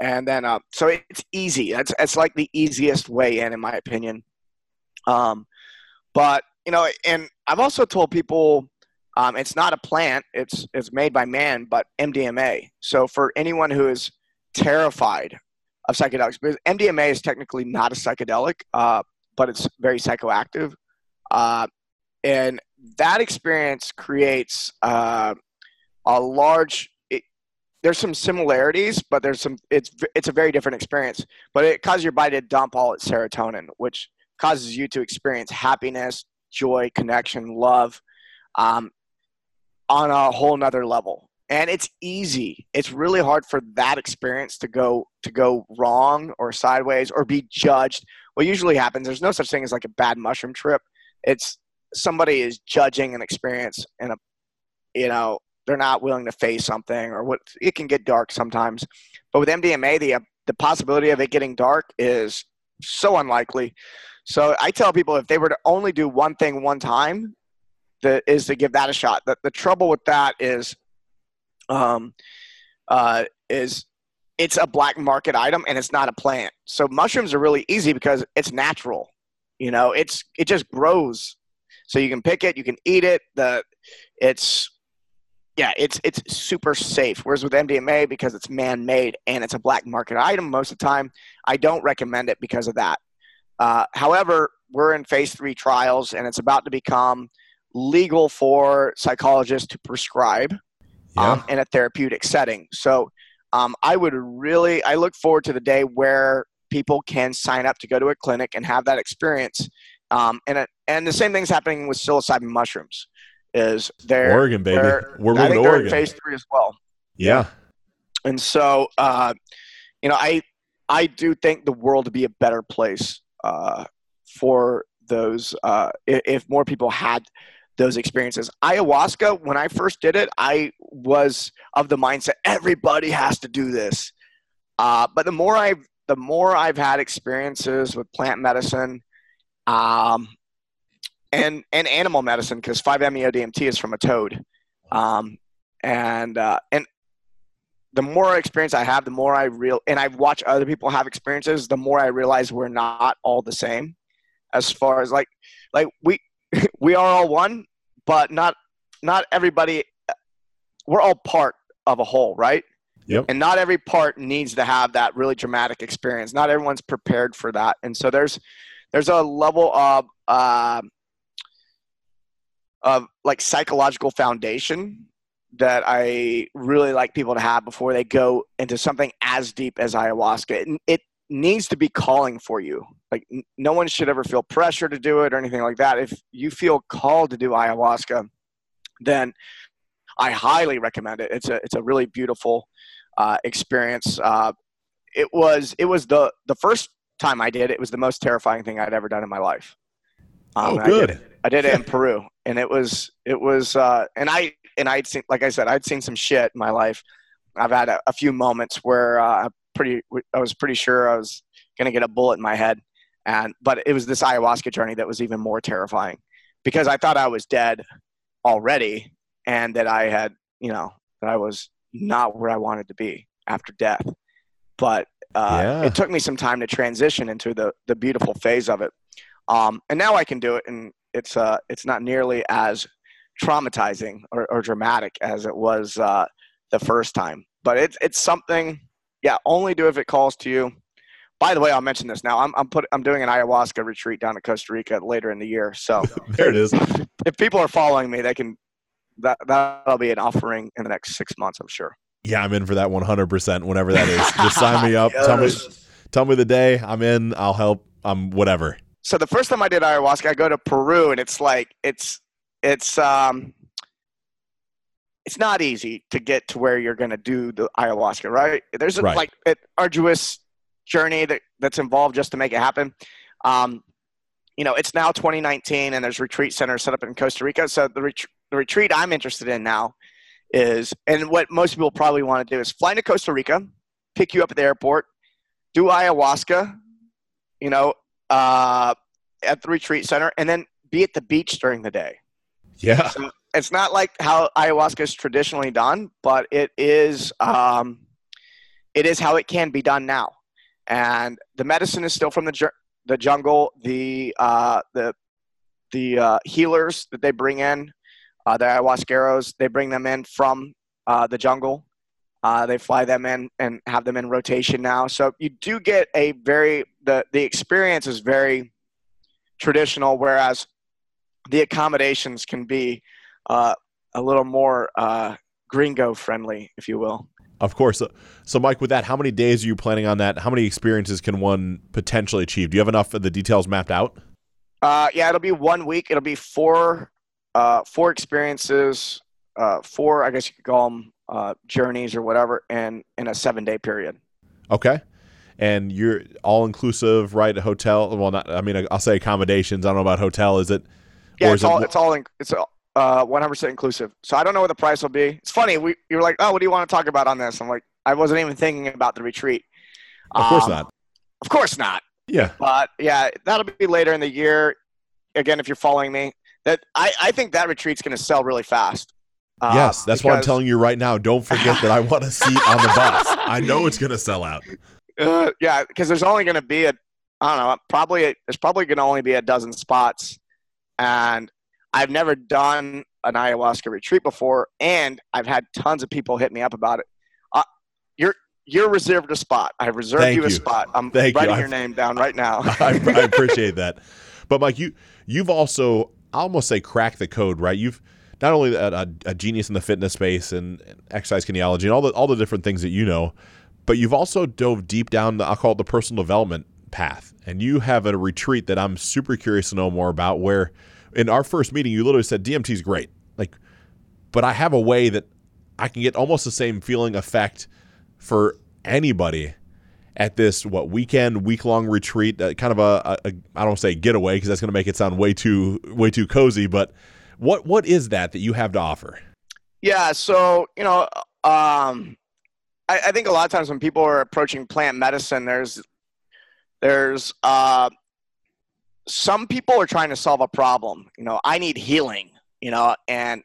and then, uh, so it's easy. That's it's like the easiest way in, in my opinion. Um, but you know, and I've also told people um, it's not a plant; it's it's made by man, but MDMA. So for anyone who is terrified of psychedelics, because MDMA is technically not a psychedelic, uh, but it's very psychoactive. Uh, and that experience creates uh, a large. There's some similarities, but there's some. It's it's a very different experience. But it causes your body to dump all its serotonin, which causes you to experience happiness, joy, connection, love, um, on a whole nother level. And it's easy. It's really hard for that experience to go to go wrong or sideways or be judged what usually happens there's no such thing as like a bad mushroom trip it's somebody is judging an experience and a you know they're not willing to face something or what it can get dark sometimes but with mdma the uh, the possibility of it getting dark is so unlikely so i tell people if they were to only do one thing one time is to give that a shot the, the trouble with that is um uh is it's a black market item and it's not a plant. So mushrooms are really easy because it's natural. You know, it's it just grows. So you can pick it, you can eat it. The it's yeah, it's it's super safe. Whereas with MDMA, because it's man-made and it's a black market item most of the time, I don't recommend it because of that. Uh, however, we're in phase three trials, and it's about to become legal for psychologists to prescribe yeah. um, in a therapeutic setting. So um, I would really, I look forward to the day where people can sign up to go to a clinic and have that experience. Um, and it, and the same thing's happening with psilocybin mushrooms. Is there Oregon baby? We're moving to Oregon. phase three as well. Yeah. And so, uh, you know, I I do think the world would be a better place uh, for those uh, if, if more people had those experiences. Ayahuasca, when I first did it, I was of the mindset everybody has to do this. Uh, but the more I've the more I've had experiences with plant medicine, um, and and animal medicine because 5-MeO-DMT is from a toad, um, and uh, and the more experience I have, the more I real and I watch other people have experiences, the more I realize we're not all the same. As far as like like we <laughs> we are all one, but not not everybody. We're all part of a whole, right? Yep. And not every part needs to have that really dramatic experience. Not everyone's prepared for that, and so there's there's a level of uh, of like psychological foundation that I really like people to have before they go into something as deep as ayahuasca. It, it needs to be calling for you. Like no one should ever feel pressure to do it or anything like that. If you feel called to do ayahuasca, then I highly recommend it. It's a it's a really beautiful uh, experience. Uh, it was it was the the first time I did it was the most terrifying thing I'd ever done in my life. Um, oh, good. I did, it, I did it in <laughs> Peru, and it was it was uh, and I and I'd seen like I said I'd seen some shit in my life. I've had a, a few moments where uh, pretty I was pretty sure I was gonna get a bullet in my head, and but it was this ayahuasca journey that was even more terrifying because I thought I was dead already, and that I had you know that I was not where I wanted to be after death. But uh, yeah. it took me some time to transition into the the beautiful phase of it. Um, and now I can do it, and it's uh, it's not nearly as traumatizing or, or dramatic as it was uh, the first time. But it's it's something, yeah. Only do if it calls to you. By the way, I'll mention this now. I'm I'm put I'm doing an ayahuasca retreat down in Costa Rica later in the year. So <laughs> there it is. <laughs> If people are following me, they can that that'll be an offering in the next six months, I'm sure. Yeah, I'm in for that 100. percent Whenever that is, just sign me up. <laughs> yes. Tell me, tell me the day. I'm in. I'll help. I'm whatever. So the first time I did ayahuasca, I go to Peru, and it's like it's it's um it's not easy to get to where you're going to do the ayahuasca, right? There's a, right. like an arduous journey that that's involved just to make it happen. Um, you know, it's now 2019, and there's retreat centers set up in Costa Rica. So the ret- the retreat I'm interested in now is, and what most people probably want to do is fly to Costa Rica, pick you up at the airport, do ayahuasca, you know, uh, at the retreat center, and then be at the beach during the day. Yeah. So it's not like how ayahuasca is traditionally done, but it is, um, it is how it can be done now. And the medicine is still from the, the jungle. The, uh, the, the uh, healers that they bring in uh, the ayahuasqueros, they bring them in from uh, the jungle. Uh, they fly them in and have them in rotation now. So you do get a very the the experience is very traditional, whereas the accommodations can be uh, a little more uh, gringo friendly, if you will. Of course. So, Mike, with that, how many days are you planning on that? How many experiences can one potentially achieve? Do you have enough of the details mapped out? Uh, yeah, it'll be one week. It'll be four uh, four experiences, uh, four I guess you could call them uh, journeys or whatever, and in a seven day period. Okay. And you're all inclusive, right? A hotel. Well, not. I mean, I'll say accommodations. I don't know about hotel. Is it? Yeah, it's all. It, it's all. In, it's uh, 100% inclusive. So I don't know what the price will be. It's funny. We you were like, oh, what do you want to talk about on this? I'm like, I wasn't even thinking about the retreat. Of course um, not. Of course not. Yeah. But yeah, that'll be later in the year. Again, if you're following me, that I, I think that retreat's going to sell really fast. Uh, yes, that's because, why I'm telling you right now. Don't forget that I <laughs> want a seat on the bus. I know it's going to sell out. Uh, yeah, because there's only going to be a, I don't know, probably a, there's probably going to only be a dozen spots, and I've never done an ayahuasca retreat before, and I've had tons of people hit me up about it. Uh, you're you're reserved a spot. I've reserved you, you, a spot. I'm Thank writing you. your name down right now. <laughs> I, I <laughs> appreciate that, but Mike, you you've also I almost say cracked the code, right? You've not only a, a, a genius in the fitness space and, and, exercise kinesiology and all the all the different things that you know, but you've also dove deep down the I'll call it the personal development path. And you have a retreat that I'm super curious to know more about. Where in our first meeting, you literally said DMT is great, like, but I have a way that I can get almost the same feeling effect for anybody at this what weekend week long retreat uh, kind of a, a I don't say getaway because that's going to make it sound way too way too cozy but what what is that that you have to offer? Yeah so you know um, I, I, think a lot of times when people are approaching plant medicine there's there's uh, some people are trying to solve a problem. You know, I need healing. You know, and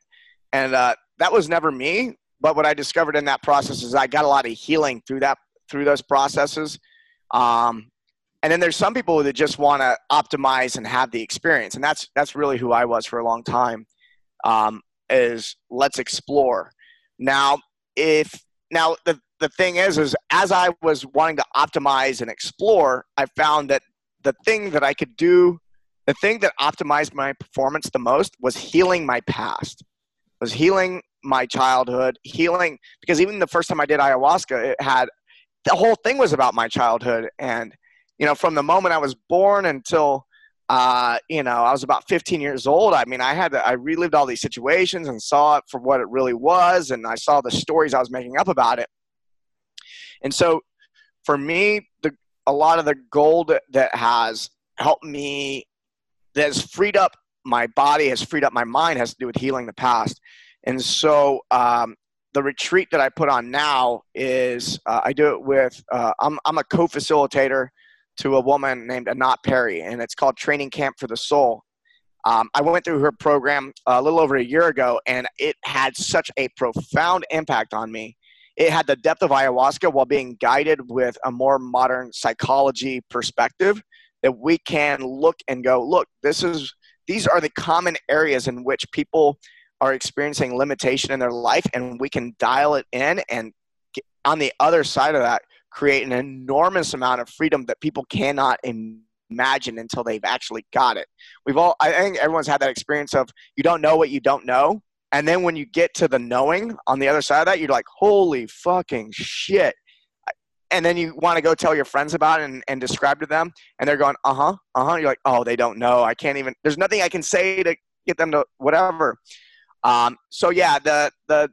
and uh, that was never me. But what I discovered in that process is I got a lot of healing through that through those processes. Um, and then there's some people that just want to optimize and have the experience, and that's that's really who I was for a long time. Um, is let's explore. Now, if now the the thing is, is as I was wanting to optimize and explore, I found that the thing that I could do, the thing that optimized my performance the most was healing my past, was healing my childhood, healing because even the first time I did ayahuasca, it had the whole thing was about my childhood and you know from the moment I was born until uh, you know I was about 15 years old. I mean, I had to, I relived all these situations and saw it for what it really was, and I saw the stories I was making up about it. And so, for me, the a lot of the gold that has helped me, that has freed up my body, has freed up my mind, has to do with healing the past. And so, um, the retreat that I put on now is uh, I do it with uh, I'm I'm a co-facilitator to a woman named Anat Perry, and it's called Training Camp for the Soul. Um, I went through her program a little over a year ago, and it had such a profound impact on me. It had the depth of ayahuasca while being guided with a more modern psychology perspective that we can look and go, look, this is these are the common areas in which people are experiencing limitation in their life, and we can dial it in and get, on the other side of that create an enormous amount of freedom that people cannot imagine until they've actually got it. We've all, I think everyone's had that experience of you don't know what you don't know. And then when you get to the knowing on the other side of that, you're like, holy fucking shit. And then you want to go tell your friends about it and, and describe to them. And they're going, uh huh, uh huh. You're like, oh, they don't know. I can't even, there's nothing I can say to get them to whatever. Um, so yeah, the, the,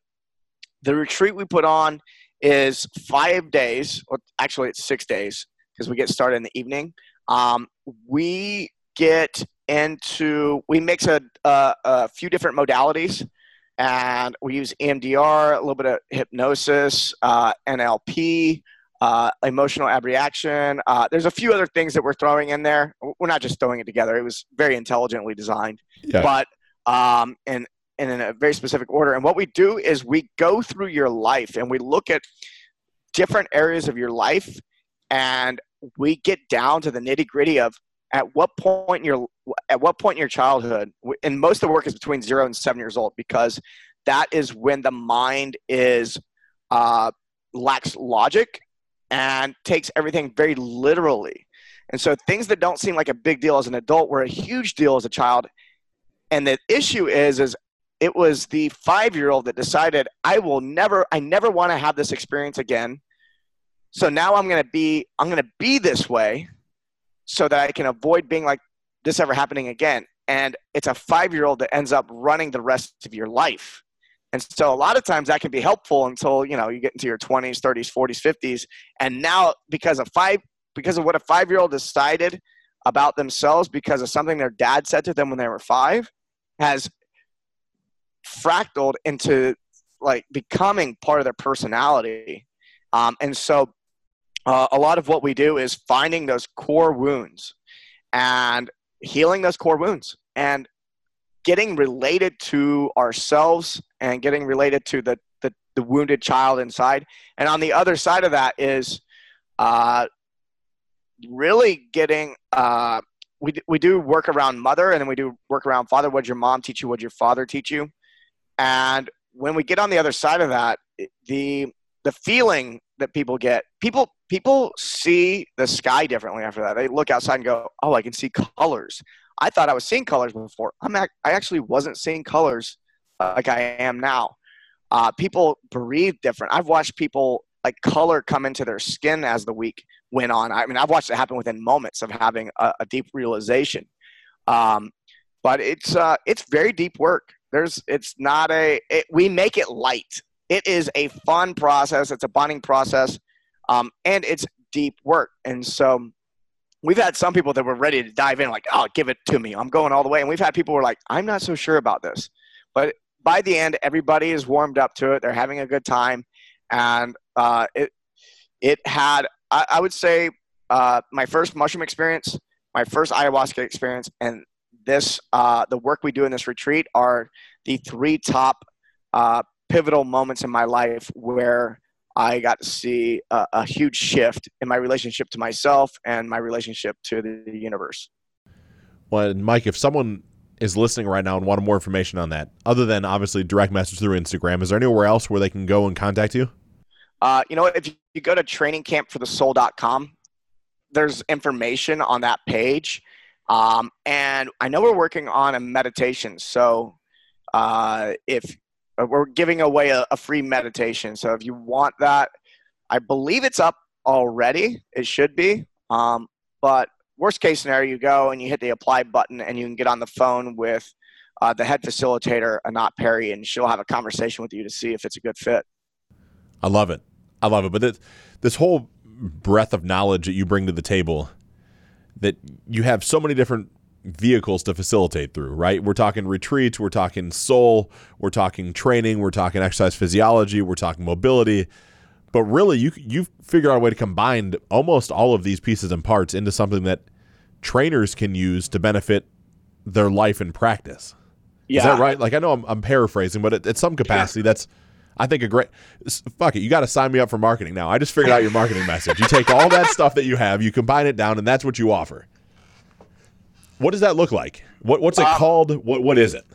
the retreat we put on is five days, or actually it's six days because we get started in the evening. Um, we get into we mix a, a, a, few different modalities, and we use EMDR, a little bit of hypnosis, uh, NLP, uh, emotional abreaction. Uh, there's a few other things that we're throwing in there. We're not just throwing it together. It was very intelligently designed, yeah. but um, and and in a very specific order. And what we do is we go through your life and we look at different areas of your life and we get down to the nitty gritty of at what point in your at what point in your childhood and most of the work is between zero and seven years old because that is when the mind is uh, lacks logic and takes everything very literally. And so things that don't seem like a big deal as an adult were a huge deal as a child. And the issue is is it was the five year old that decided i will never i never want to have this experience again. So now i'm going to be i'm going to be this way so that i can avoid being like this ever happening again. And it's a five year old that ends up running the rest of your life. And so a lot of times that can be helpful until you know you get into your 20s 30s 40s 50s and now because of five because of what a five year old decided about themselves because of something their dad said to them when they were five has fractaled into like becoming part of their personality. Um, and so uh, a lot of what we do is finding those core wounds and healing those core wounds and getting related to ourselves and getting related to the, the, the wounded child inside. And on the other side of that is uh, really getting uh, we, we do work around mother and then we do work around father. What your mom teach you? What your father teach you? And when we get on the other side of that, the the feeling that people get, people people see the sky differently after that. They look outside and go, "Oh, I can see colors." I thought I was seeing colors before. I'm ac- I actually wasn't seeing colors like I am now. Uh, people breathe different. I've watched people like color come into their skin as the week went on. I mean, I've watched it happen within moments of having a, a deep realization. Um, but it's uh, it's very deep work. There's it's not a it, we make it light. It is a fun process. It's a bonding process, um, and it's deep work. And so we've had some people that were ready to dive in, like, oh, give it to me. I'm going all the way. And we've had people who are like, I'm not so sure about this. But by the end, everybody is warmed up to it. They're having a good time, and uh, it it had I, I would say uh, my first mushroom experience my first ayahuasca experience, and this uh, the work we do in this retreat are the three top uh, pivotal moments in my life where I got to see a, a, huge shift in my relationship to myself and my relationship to the universe. Well, Mike, if someone is listening right now and wanted more information on that, other than obviously direct message through Instagram, is there anywhere else where they can go and contact you? Uh, you know, if you go to trainingcampforthesoul.com, there's information on that page. Um, and I know we're working on a meditation. So uh, if we're giving away a, a free meditation. So if you want that, I believe it's up already. It should be. Um, but worst case scenario, you go and you hit the apply button and you can get on the phone with uh, the head facilitator, Anat Perry, and she'll have a conversation with you to see if it's a good fit. I love it. I love it. But this, this whole breadth of knowledge that you bring to the table, that you have so many different vehicles to facilitate through, right? We're talking retreats, we're talking soul, we're talking training, we're talking exercise physiology, we're talking mobility. But really, you you figure out a way to combine almost all of these pieces and parts into something that trainers can use to benefit their life and practice. Yeah. Is that right? Like I know I'm, I'm paraphrasing, but at, at some capacity, yeah. that's I think a great fuck it. You got to sign me up for marketing now. I just figured out your marketing message. You take all that <laughs> stuff that you have, you combine it down, and that's what you offer. What does that look like? What, what's it uh, called? What, what is it?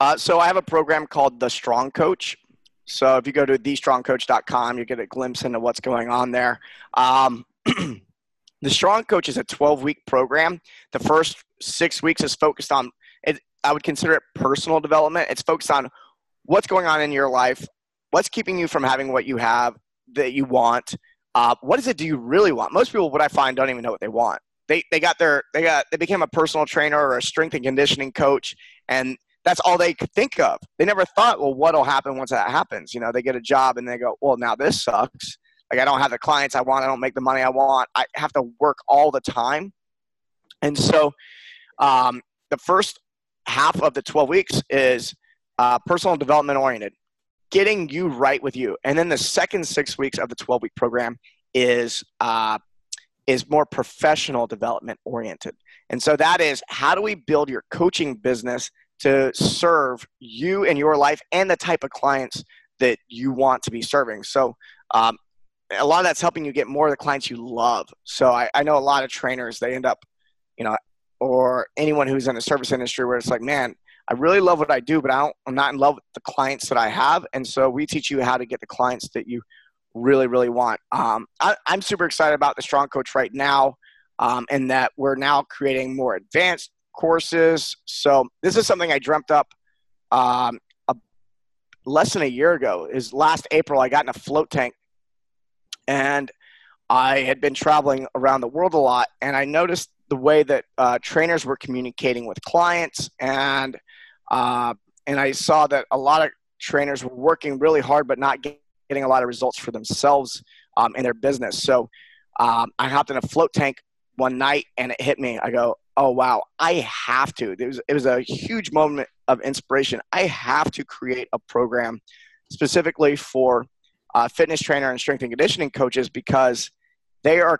Uh, so I have a program called The Strong Coach. So if you go to thestrongcoach.com, you get a glimpse into what's going on there. Um, <clears throat> the Strong Coach is a 12 week program. The first six weeks is focused on it. I would consider it personal development. It's focused on what's going on in your life, what's keeping you from having what you have that you want. Uh, what is it do you really want? Most people, what I find, don't even know what they want they, they got their they got they became a personal trainer or a strength and conditioning coach and that's all they could think of. They never thought well what'll happen once that happens? You know they get a job and they go well now this sucks. Like i don't have the clients i want. I don't make the money i want. I have to work all the time. And so um, the first half of the 12 weeks is uh, personal development oriented getting you right with you. And then the second six weeks of the 12 week program is uh, is more professional development oriented. And so that is how do we build your coaching business to serve you and your life and the type of clients that you want to be serving. So um, a lot of that's helping you get more of the clients you love. So I, I know a lot of trainers, they end up, you know, or anyone who's in the service industry where it's like, man, I really love what I do, but I don't, I'm not in love with the clients that I have. And so we teach you how to get the clients that you really, really want. Um, I, am super excited about the Strong Coach right now, um, and that we're now creating more advanced courses. So this is something I dreamt up um, a, less than a year ago. Is last April I got in a float tank, and I had been traveling around the world a lot, and I noticed the way that uh, trainers were communicating with clients, and uh, and I saw that a lot of trainers were working really hard but not getting getting a lot of results for themselves um, in their business. So um, I hopped in a float tank one night and it hit me. I go, oh wow, I have to. It was it was a huge moment of inspiration. I have to create a program specifically for uh, fitness trainer and strength and conditioning coaches because they are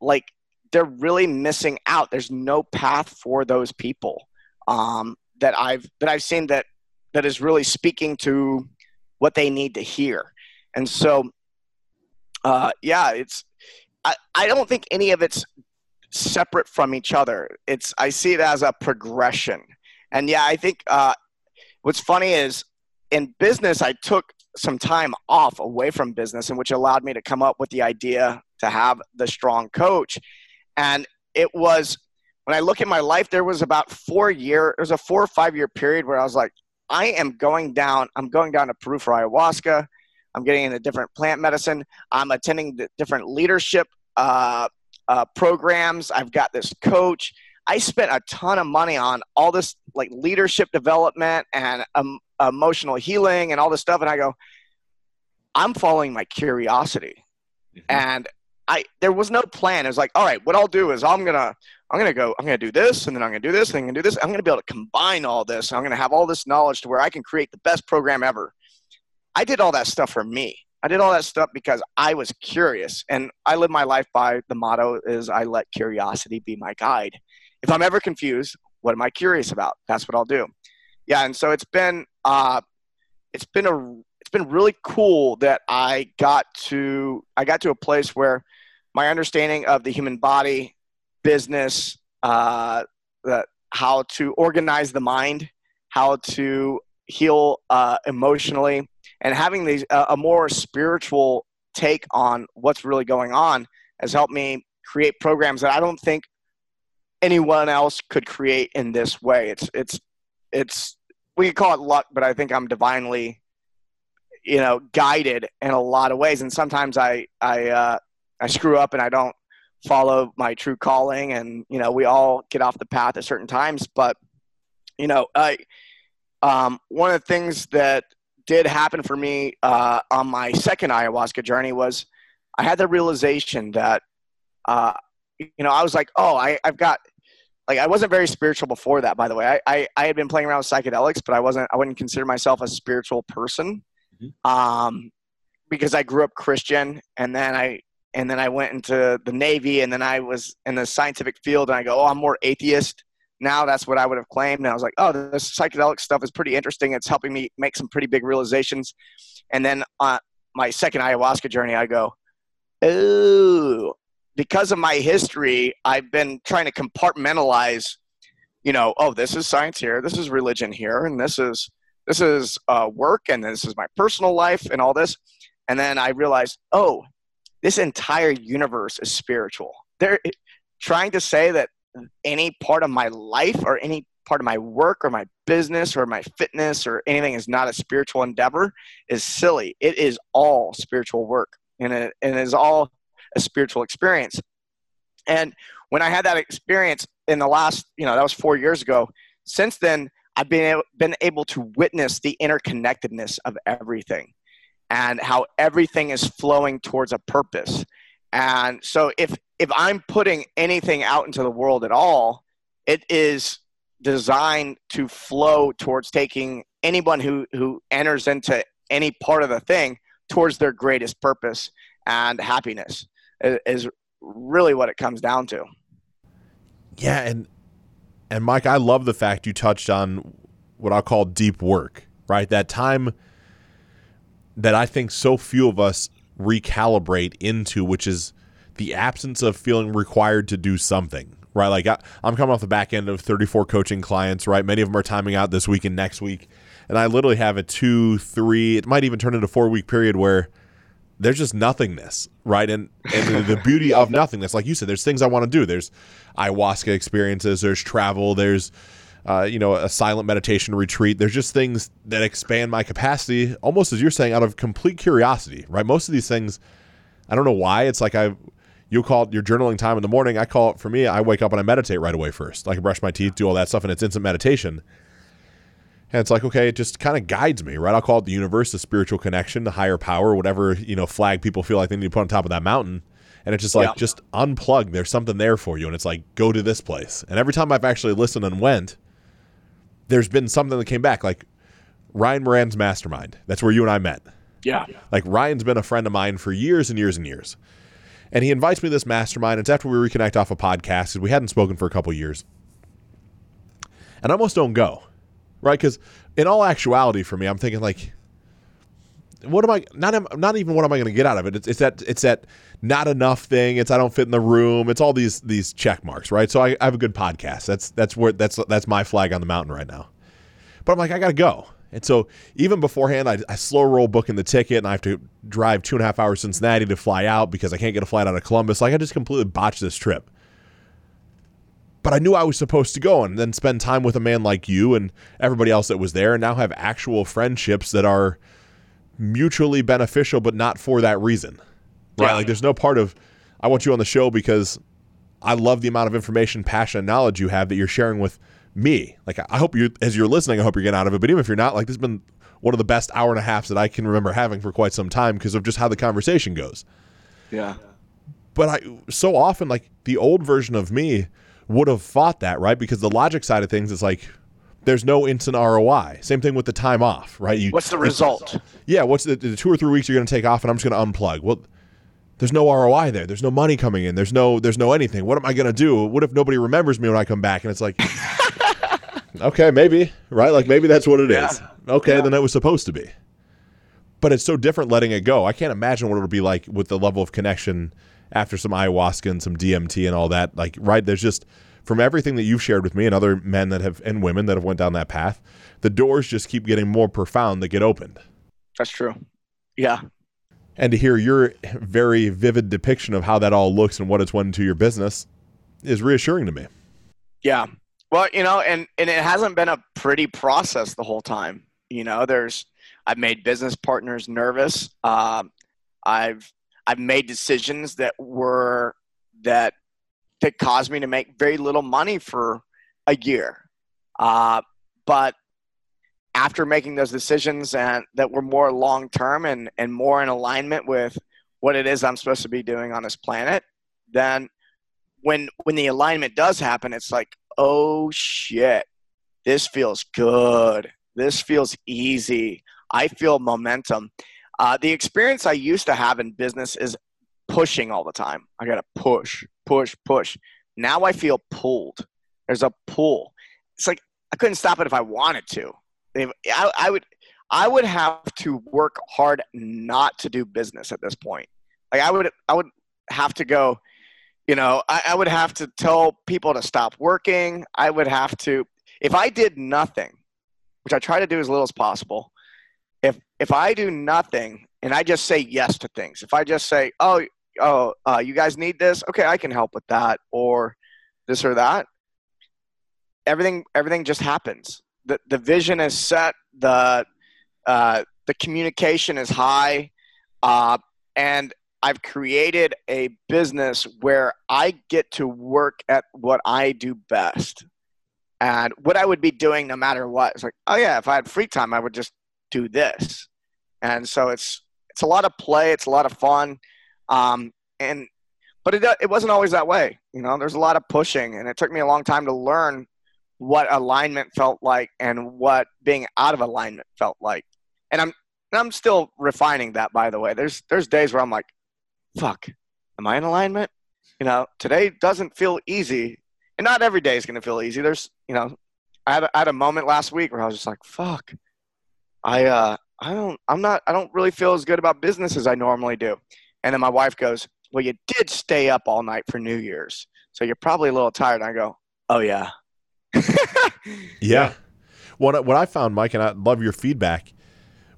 like they're really missing out. There's no path for those people um, that I've that I've seen that that is really speaking to what they need to hear. And so, uh, yeah, it's I, I don't think any of it's separate from each other. It's I see it as a progression. And yeah, I think uh, what's funny is in business, I took some time off away from business, and which allowed me to come up with the idea to have the strong coach. And it was when I look at my life, there was about four year, there was a four or five year period where I was like, I am going down, I'm going down to Peru for ayahuasca. I'm getting into different plant medicine. I'm attending different leadership uh, uh, programs. I've got this coach. I spent a ton of money on all this like leadership development and um, emotional healing and all this stuff. And I go, I'm following my curiosity. Mm-hmm. And I there was no plan. It was like, all right, what I'll do is I'm gonna I'm gonna go, I'm gonna do this, and then I'm gonna do this, and I'm gonna do this. I'm gonna be able to combine all this. I'm gonna have all this knowledge to where I can create the best program ever. I did all that stuff for me. I did all that stuff because I was curious and I live my life by the motto is I let curiosity be my guide. if I'm ever confused, what am I curious about? That's what I'll do. Yeah, and so it's been uh, it's been a it's been really cool that I got to I got to a place where my understanding of the human body, business, uh, the, how to organize the mind, how to heal uh, emotionally, and having these uh, a more spiritual take on what's really going on has helped me create programs that I don't think anyone else could create in this way. It's it's it's we could call it luck, but I think I'm divinely, you know, guided in a lot of ways. And sometimes I I uh, I screw up and I don't follow my true calling, and you know, we all get off the path at certain times. But you know, I um, one of the things that did happen for me uh, on my second ayahuasca journey was I had the realization that uh, you know I was like, oh, I, I've got like I wasn't very spiritual before that, by the way. I, I, I, had been playing around with psychedelics, but I wasn't I wouldn't consider myself a spiritual person. Mm-hmm. Um, because I grew up Christian and then I and then I went into the Navy and then I was in the scientific field and I go, Oh, I'm more atheist. Now that's what I would have claimed. And I was like, Oh, this psychedelic stuff is pretty interesting. It's helping me make some pretty big realizations. And then on my second ayahuasca journey, I go, Oh, because of my history, I've been trying to compartmentalize, you know, oh, this is science here, this is religion here, and this is this is uh, work, and this is my personal life, and all this. And then I realized, oh, this entire universe is spiritual. They're trying to say that any part of my life or any part of my work or my business or my fitness or anything is not a spiritual endeavor is silly. It is all spiritual work, and it, and it is all a spiritual experience. And when I had that experience in the last, you know, that was four years ago, since then, I've been been able to witness the interconnectedness of everything and how everything is flowing towards a purpose. And so if if I'm putting anything out into the world at all, it is designed to flow towards taking anyone who who enters into any part of the thing towards their greatest purpose and happiness is really what it comes down to. Yeah, and and Mike, I love the fact you touched on what I'll call deep work, right? That time that I think so few of us recalibrate into, which is the absence of feeling required to do something, right? Like I, am coming off the back end of 34 coaching clients, right? Many of them are timing out this week and next week. And I literally have a two, three, it might even turn into four week period where there's just nothingness, right? And and the beauty of nothingness, like you said, there's things I want to do. There's ayahuasca experiences. There's travel. There's uh, you know a silent meditation retreat. There's just things that expand my capacity, almost as you're saying, out of complete curiosity, right? Most of these things, I don't know why. It's like I. You call it your journaling time in the morning. I call it for me. I wake up and I meditate right away first. I can brush my teeth, do all that stuff, and it's instant meditation. And it's like, okay, it just kind of guides me, right? I'll call it the universe, the spiritual connection, the higher power, whatever, you know, flag people feel like they need to put on top of that mountain. And it's just like, yeah. just unplug. There's something there for you. And it's like, go to this place. And every time I've actually listened and went, there's been something that came back. Like Ryan Moran's mastermind. That's where you and I met. Yeah. Like Ryan's been a friend of mine for years and years and years. And he invites me to this mastermind. It's after we reconnect off a podcast because we hadn't spoken for a couple years. And I almost don't go right? Because in all actuality, for me, I'm thinking like, what am I not? Not even what am I going to get out of it? It's, it's that it's that not enough thing. It's I don't fit in the room. It's all these these check marks, right? So I, I have a good podcast. That's that's where that's that's my flag on the mountain right now. But I'm like, I got to go. And so even beforehand, I, I, slow roll booking the ticket, and I have to drive two and a half hours Cincinnati to fly out because I can't get a flight out of Columbus. Like I just completely botched this trip but I knew I was supposed to go and then spend time with a man like you and everybody else that was there and now have actual friendships that are mutually beneficial but not for that reason. Right? Yeah. Like there's no part of I want you on the show because I love the amount of information, passion, and knowledge you have that you're sharing with me. Like I hope you as you're listening, I hope you're getting out of it. But even if you're not, like this has been one of the best hour and a half that I can remember having for quite some time because of just how the conversation goes. Yeah. But I so often like the old version of me would have fought that, right? Because the logic side of things is like there's no instant ROI. Same thing with the time off, right? You, what's the result? Yeah, what's the, the two or three weeks you're going to take off, and I'm just going to unplug. Well, there's no ROI there. There's no money coming in. There's no there's no anything. What am I gonna do? What if nobody remembers me when I come back? And it's like, <laughs> okay, maybe right. Like maybe that's what it yeah. is. Okay, yeah. then it was supposed to be. But it's so different letting it go. I can't imagine what it would be like with the level of connection after some ayahuasca and some DMT and all that. Like right, there's just from everything that you've shared with me and other men that have and women that have went down that path, the doors just keep getting more profound that get opened. That's true. Yeah. And to hear your very vivid depiction of how that all looks and what it's went into your business is reassuring to me. Yeah. Well, you know, and and it hasn't been a pretty process the whole time. You know, there's I've made business partners nervous. Uh, I've I've made decisions that were that that caused me to make very little money for a year. Uh, but after making those decisions and that were more long term and, and more in alignment with what it is I'm supposed to be doing on this planet, then when when the alignment does happen, it's like, oh shit, this feels good. This feels easy. I feel momentum. Uh, the experience I used to have in business is pushing all the time. I got to push, push, push. Now I feel pulled. There's a pull. It's like I couldn't stop it if I wanted to. I, I would I would have to work hard not to do business at this point. Like I would I would have to go, you know, I, I would have to tell people to stop working. I would have to if I did nothing, which I try to do as little as possible. If if I do nothing and I just say yes to things, if I just say, oh, oh, uh, you guys need this, okay, I can help with that, or this or that. Everything everything just happens the, the vision is set, the, uh, the communication is high, uh, and I've created a business where I get to work at what I do best. And what I would be doing no matter what. It's like, oh yeah, if I had free time, I would just do this. And so it's it's a lot of play, it's a lot of fun, um, and but it it wasn't always that way. You know, there's a lot of pushing, and it took me a long time to learn what alignment felt like and what being out of alignment felt like. And I'm and I'm still refining that by the way. There's there's days where I'm like, fuck, am I in alignment? You know, today doesn't feel easy. And not every day is gonna feel easy. There's you know, I had, a, I had a moment last week where I was just like, fuck. I uh I don't I'm not I don't really feel as good about business as I normally do. And then my wife goes, Well, you did stay up all night for New Year's. So you're probably a little tired. And I go, Oh yeah. <laughs> yeah. What what I found, Mike, and I love your feedback.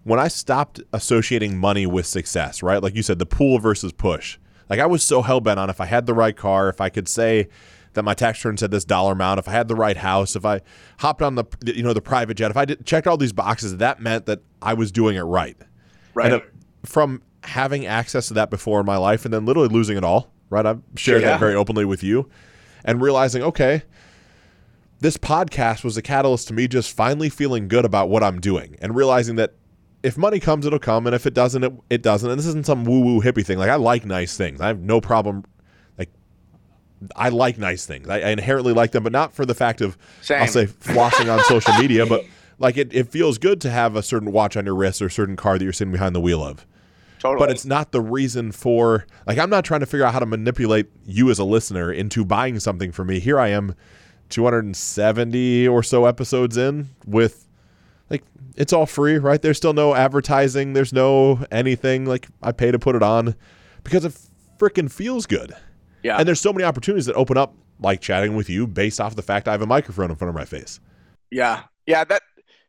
When I stopped associating money with success, right? Like you said, the pull versus push. Like I was so hell bent on if I had the right car, if I could say that my tax return said this dollar amount, if I had the right house, if I hopped on the you know the private jet, if I did, checked all these boxes, that meant that I was doing it right. Right. And uh, from having access to that before in my life, and then literally losing it all, right? I've shared yeah. that very openly with you, and realizing, okay, this podcast was a catalyst to me just finally feeling good about what I'm doing and realizing that if money comes, it'll come, and if it doesn't, it, it doesn't. And this isn't some woo woo hippie thing. Like I like nice things. I have no problem. Like I like nice things. I, I inherently like them, but not for the fact of Same. I'll say flossing on social media, but <laughs> like it, it feels good to have a certain watch on your wrist or a certain car that you're sitting behind the wheel of. Totally. But it's not the reason for like I'm not trying to figure out how to manipulate you as a listener into buying something for me. Here I am 270 or so episodes in with like it's all free, right? There's still no advertising, there's no anything like I pay to put it on because it freaking feels good. Yeah. And there's so many opportunities that open up like chatting with you based off the fact I have a microphone in front of my face. Yeah. Yeah, that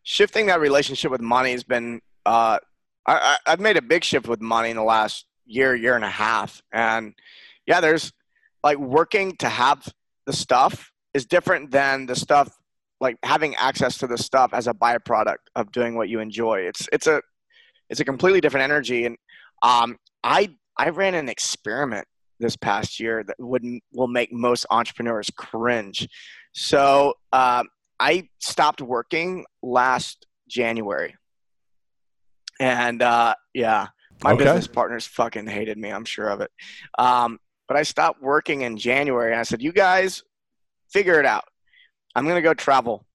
shifting that relationship with money has been uh I, I I've made a big shift with money in the last year, year and a half. And yeah, there's like working to have the stuff is different than the stuff like having access to the stuff as a byproduct of doing what you enjoy. It's it's a it's a completely different energy. And um, I I ran an experiment this past year that would will make most entrepreneurs cringe. So uh, I stopped working last January, and uh, yeah, my okay. business partners fucking hated me. I'm sure of it. Um, but I stopped working in January, and I said, "You guys figure it out. I'm to go travel.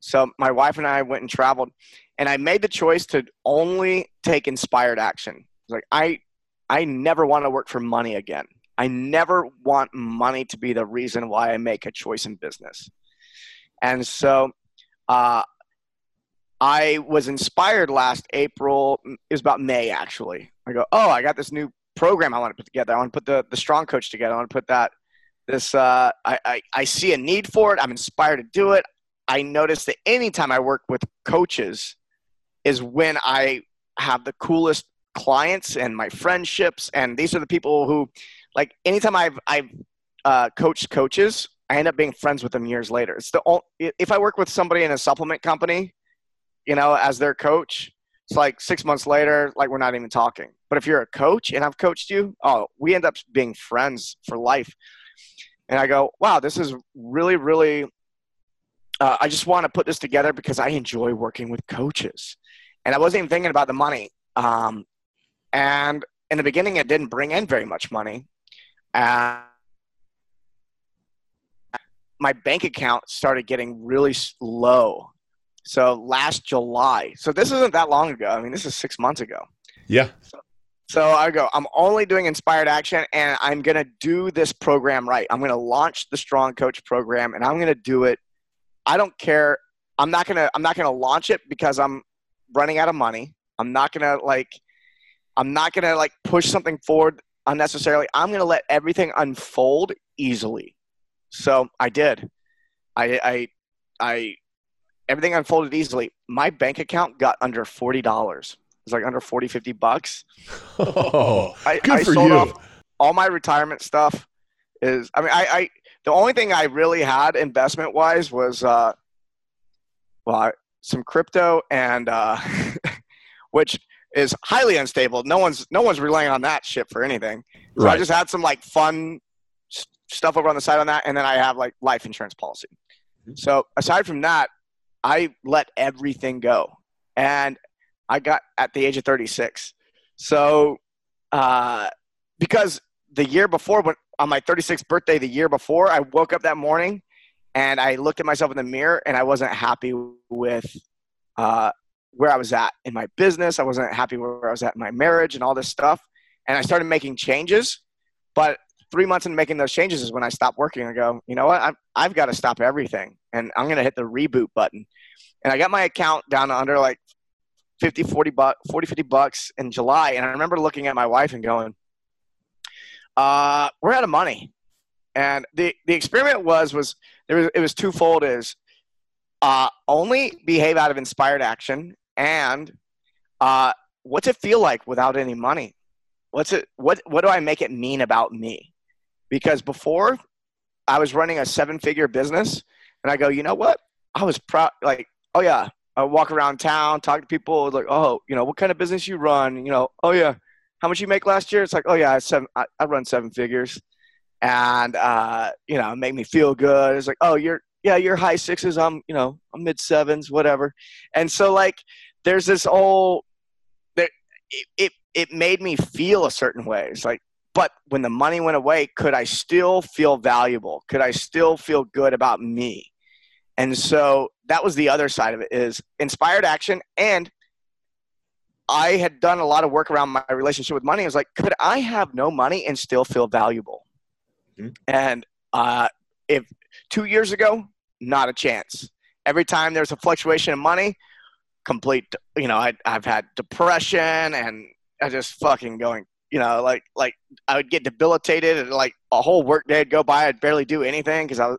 So my wife and I went and traveled, and I made the choice to only take inspired action. Like I, I never want to work for money again. I never want money to be the reason why I make a choice in business. And so uh, I was inspired last April. It was about May, actually. I go, oh, I got this new program I want to put together. I want to put the, the strong coach together. I want to put that this uh, I, I, I see a need for it i'm inspired to do it i notice that anytime i work with coaches is when i have the coolest clients and my friendships and these are the people who like anytime i've i've uh, coached coaches i end up being friends with them years later it's the only, if i work with somebody in a supplement company you know as their coach it's like six months later like we're not even talking but if you're a coach and i've coached you oh we end up being friends for life and I go, wow, this is really, really. Uh, I just want to put this together because I enjoy working with coaches, and I wasn't even thinking about the money. Um, and in the beginning, it didn't bring in very much money. Uh, my bank account started getting really low. So last July, so this isn't that long ago. I mean, this is six months ago. Yeah. So so I go, I'm only doing inspired action and I'm going to do this program right. I'm going to launch the strong coach program and I'm going to do it. I don't care. I'm not going to, I'm not going to launch it because I'm running out of money. I'm not going to like, I'm not going to like push something forward unnecessarily. I'm going to let everything unfold easily. So I did. I, I, I, everything unfolded easily. My bank account got under $40 was like under 40, 50 bucks. <laughs> Oh, I, good I for sold you. Off all my retirement stuff is, I mean, I, I the only thing I really had investment wise was, uh, well, some crypto and, uh, <laughs> which is highly unstable. No one's, no one's relying on that shit for anything. So right. I just had some like fun stuff over on the side on that. And then I have like life insurance policy. Mm-hmm. So aside from that, I let everything go. And I got at the age of 36. So, uh, because the year before, when on my 36th birthday, the year before, I woke up that morning and I looked at myself in the mirror and I wasn't happy with uh, where I was at in my business. I wasn't happy where I was at in my marriage and all this stuff. And I started making changes. But three months into making those changes is when I stopped working. I go, you know what? I've, I've got to stop everything. And I'm going to hit the reboot button. And I got my account down to under like 50, 40 bucks, 40, 50 bucks in July. And I remember looking at my wife and going, uh, we're out of money. And the, the experiment was, was there was, it was twofold is, uh, only behave out of inspired action and, uh, what's it feel like without any money? What's it, what, what do I make it mean about me? Because before I was running a seven figure business and I go, you know what? I was proud, like, oh yeah, I walk around town, talk to people, like, oh, you know, what kind of business you run? You know, oh yeah, how much you make last year? It's like, oh yeah, I seven, I, I run seven figures, and uh, you know, make me feel good. It's like, oh, you're yeah, you're high sixes. I'm you know, I'm mid sevens, whatever. And so like, there's this whole it, it it made me feel a certain way. It's like, but when the money went away, could I still feel valuable? Could I still feel good about me? And so that was the other side of it is inspired action. And I had done a lot of work around my relationship with money. I was like, could I have no money and still feel valuable? Mm-hmm. And uh, if two years ago, not a chance. Every time there's a fluctuation in money, complete, you know, I, I've had depression and I just fucking going, you know, like, like I would get debilitated and like a whole work day would go by. I'd barely do anything because I was,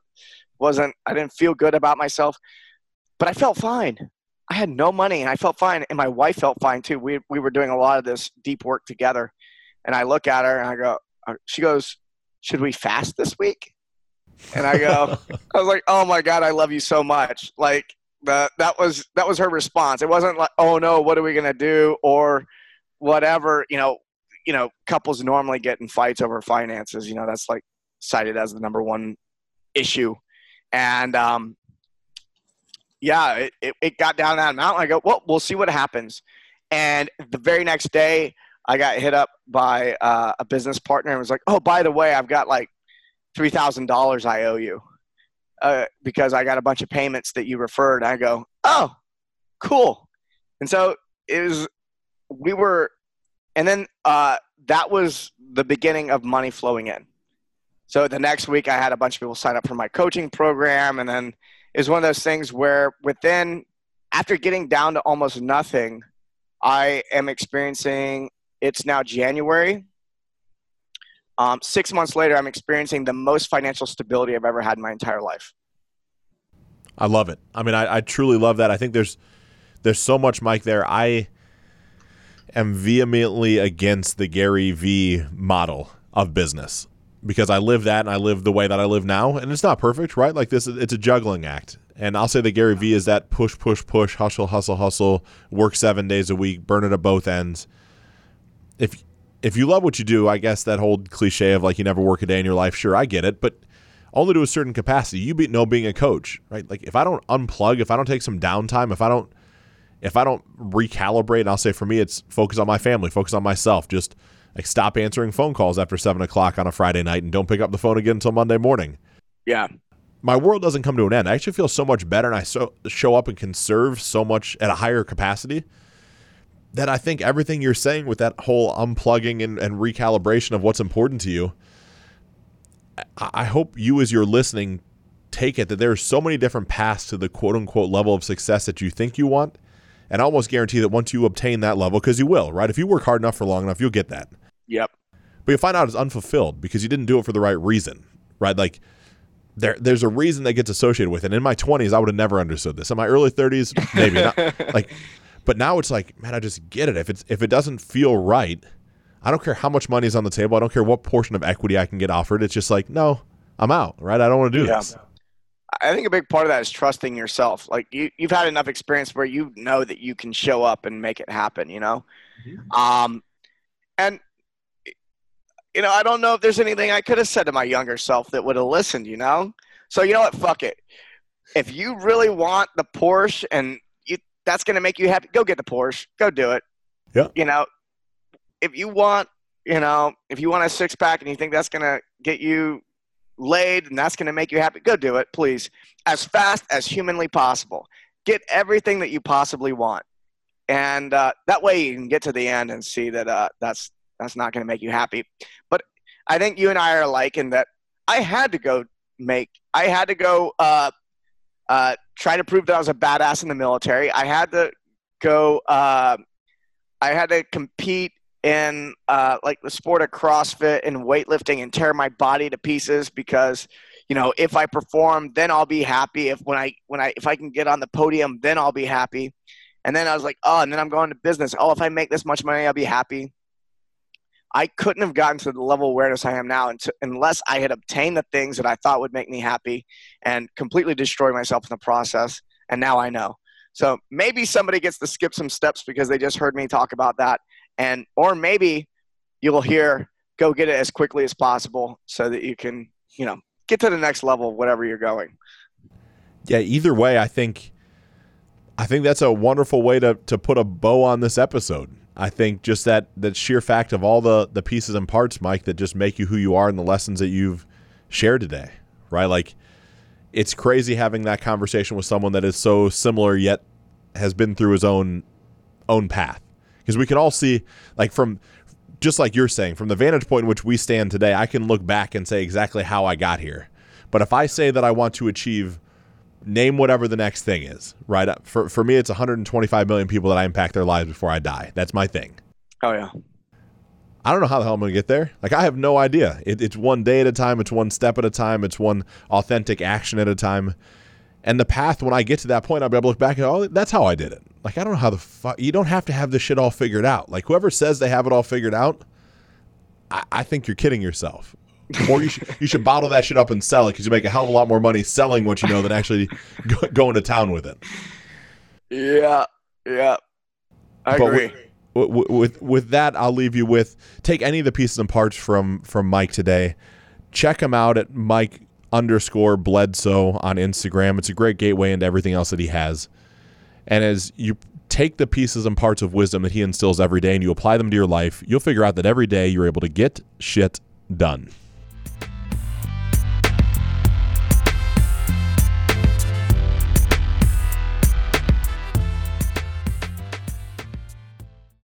wasn't I didn't feel good about myself, but I felt fine. I had no money and I felt fine, and my wife felt fine too. We we were doing a lot of this deep work together, and I look at her and I go, uh, she goes, "Should we fast this week?" And I go, <laughs> I was like, "Oh my god, I love you so much!" Like that that was that was her response. It wasn't like, "Oh no, what are we gonna do?" or whatever. You know, you know, couples normally get in fights over finances. You know, that's like cited as the number one issue and um, yeah, it, it, it, got down that mountain. I go, well, we'll see what happens. And the very next day, I got hit up by uh, a business partner and was like, oh, by the way, I've got like $3,000 I owe you uh, because I got a bunch of payments that you referred. I go, oh, cool. And so it was, we were, and then uh, that was the beginning of money flowing in. So the next week, I had a bunch of people sign up for my coaching program, and then it was one of those things where within after getting down to almost nothing, I am experiencing. It's now January. Um, six months later, I'm experiencing the most financial stability I've ever had in my entire life. I love it. I mean, I, I truly love that. I think there's there's so much, Mike. There, I am vehemently against the Gary V model of business because I live that and I live the way that I live now, and it's not perfect, right? Like this, it's a juggling act. And I'll say that Gary V is that push, push, push, hustle, hustle, hustle, work seven days a week, burn it at both ends. If if you love what you do, I guess that whole cliche of like you never work a day in your life, sure, I get it, but only to a certain capacity. You be, know being a coach, right? Like if I don't unplug, if I don't take some downtime, if I don't if I don't recalibrate, I'll say for me, it's focus on my family, focus on myself. Just like stop answering phone calls after seven o'clock on a Friday night and don't pick up the phone again until Monday morning. Yeah. My world doesn't come to an end. I actually feel so much better and I so, show up and can serve so much at a higher capacity that I think everything you're saying with that whole unplugging and, and recalibration of what's important to you, I, I hope you, as you're listening, take it that there are so many different paths to the quote unquote level of success that you think you want and I almost guarantee that once you obtain that level, because you will, right? If you work hard enough for long enough, you'll get that. Yep. But you find out it's unfulfilled because you didn't do it for the right reason, right? Like there, there's a reason that gets associated with it. And in my 20s, I would have never understood this. In my early 30s, maybe not. <laughs> Like, but now it's like, man, I just get it. If it's if it doesn't feel right, I don't care how much money is on the table. I don't care what portion of equity I can get offered. It's just like, no, I'm out, right? I don't want to do yeah. this. I think a big part of that is trusting yourself. Like you, you've had enough experience where you know that you can show up and make it happen. You know, mm-hmm. um, and you know, I don't know if there's anything I could have said to my younger self that would have listened. You know, so you know what? Fuck it. If you really want the Porsche and you, that's going to make you happy, go get the Porsche. Go do it. Yeah. You know, if you want, you know, if you want a six pack and you think that's going to get you laid and that's going to make you happy, go do it, please. As fast as humanly possible. Get everything that you possibly want. And uh, that way you can get to the end and see that uh, that's, that's not going to make you happy. But I think you and I are alike in that I had to go make, I had to go uh, uh, try to prove that I was a badass in the military. I had to go, uh, I had to compete in uh, like the sport of CrossFit and weightlifting and tear my body to pieces because you know if I perform, then I'll be happy. If when I when I if I can get on the podium, then I'll be happy. And then I was like, oh, and then I'm going to business. Oh, if I make this much money, I'll be happy. I couldn't have gotten to the level of awareness I am now unless I had obtained the things that I thought would make me happy and completely destroy myself in the process. And now I know. So maybe somebody gets to skip some steps because they just heard me talk about that and or maybe you'll hear go get it as quickly as possible so that you can you know get to the next level whatever you're going. Yeah either way i think i think that's a wonderful way to to put a bow on this episode. I think just that that sheer fact of all the the pieces and parts mike that just make you who you are and the lessons that you've shared today right? Like it's crazy having that conversation with someone that is so similar yet has been through his own own path because we can all see like from just like you're saying from the vantage point in which we stand today i can look back and say exactly how i got here but if i say that i want to achieve name whatever the next thing is right for, for me it's 125 million people that i impact their lives before i die that's my thing oh yeah I don't know how the hell I'm going to get there. Like, I have no idea. It, it's one day at a time. It's one step at a time. It's one authentic action at a time. And the path, when I get to that point, I'll be able to look back and oh, that's how I did it. Like I don't know how the fuck you don't have to have this shit all figured out. Like whoever says they have it all figured out, I, I think you're kidding yourself. or you should you should bottle that shit up and sell it because you make a hell of a lot more money selling what you know than actually go, going to town with it. Yeah, yeah, I but agree. With, with, with with that, I'll leave you with take any of the pieces and parts from from Mike today. Check him out at Mike underscore Bledsoe on Instagram. It's a great gateway into everything else that he has. And as you take the pieces and parts of wisdom that he instills every day and you apply them to your life, you'll figure out that every day you're able to get shit done.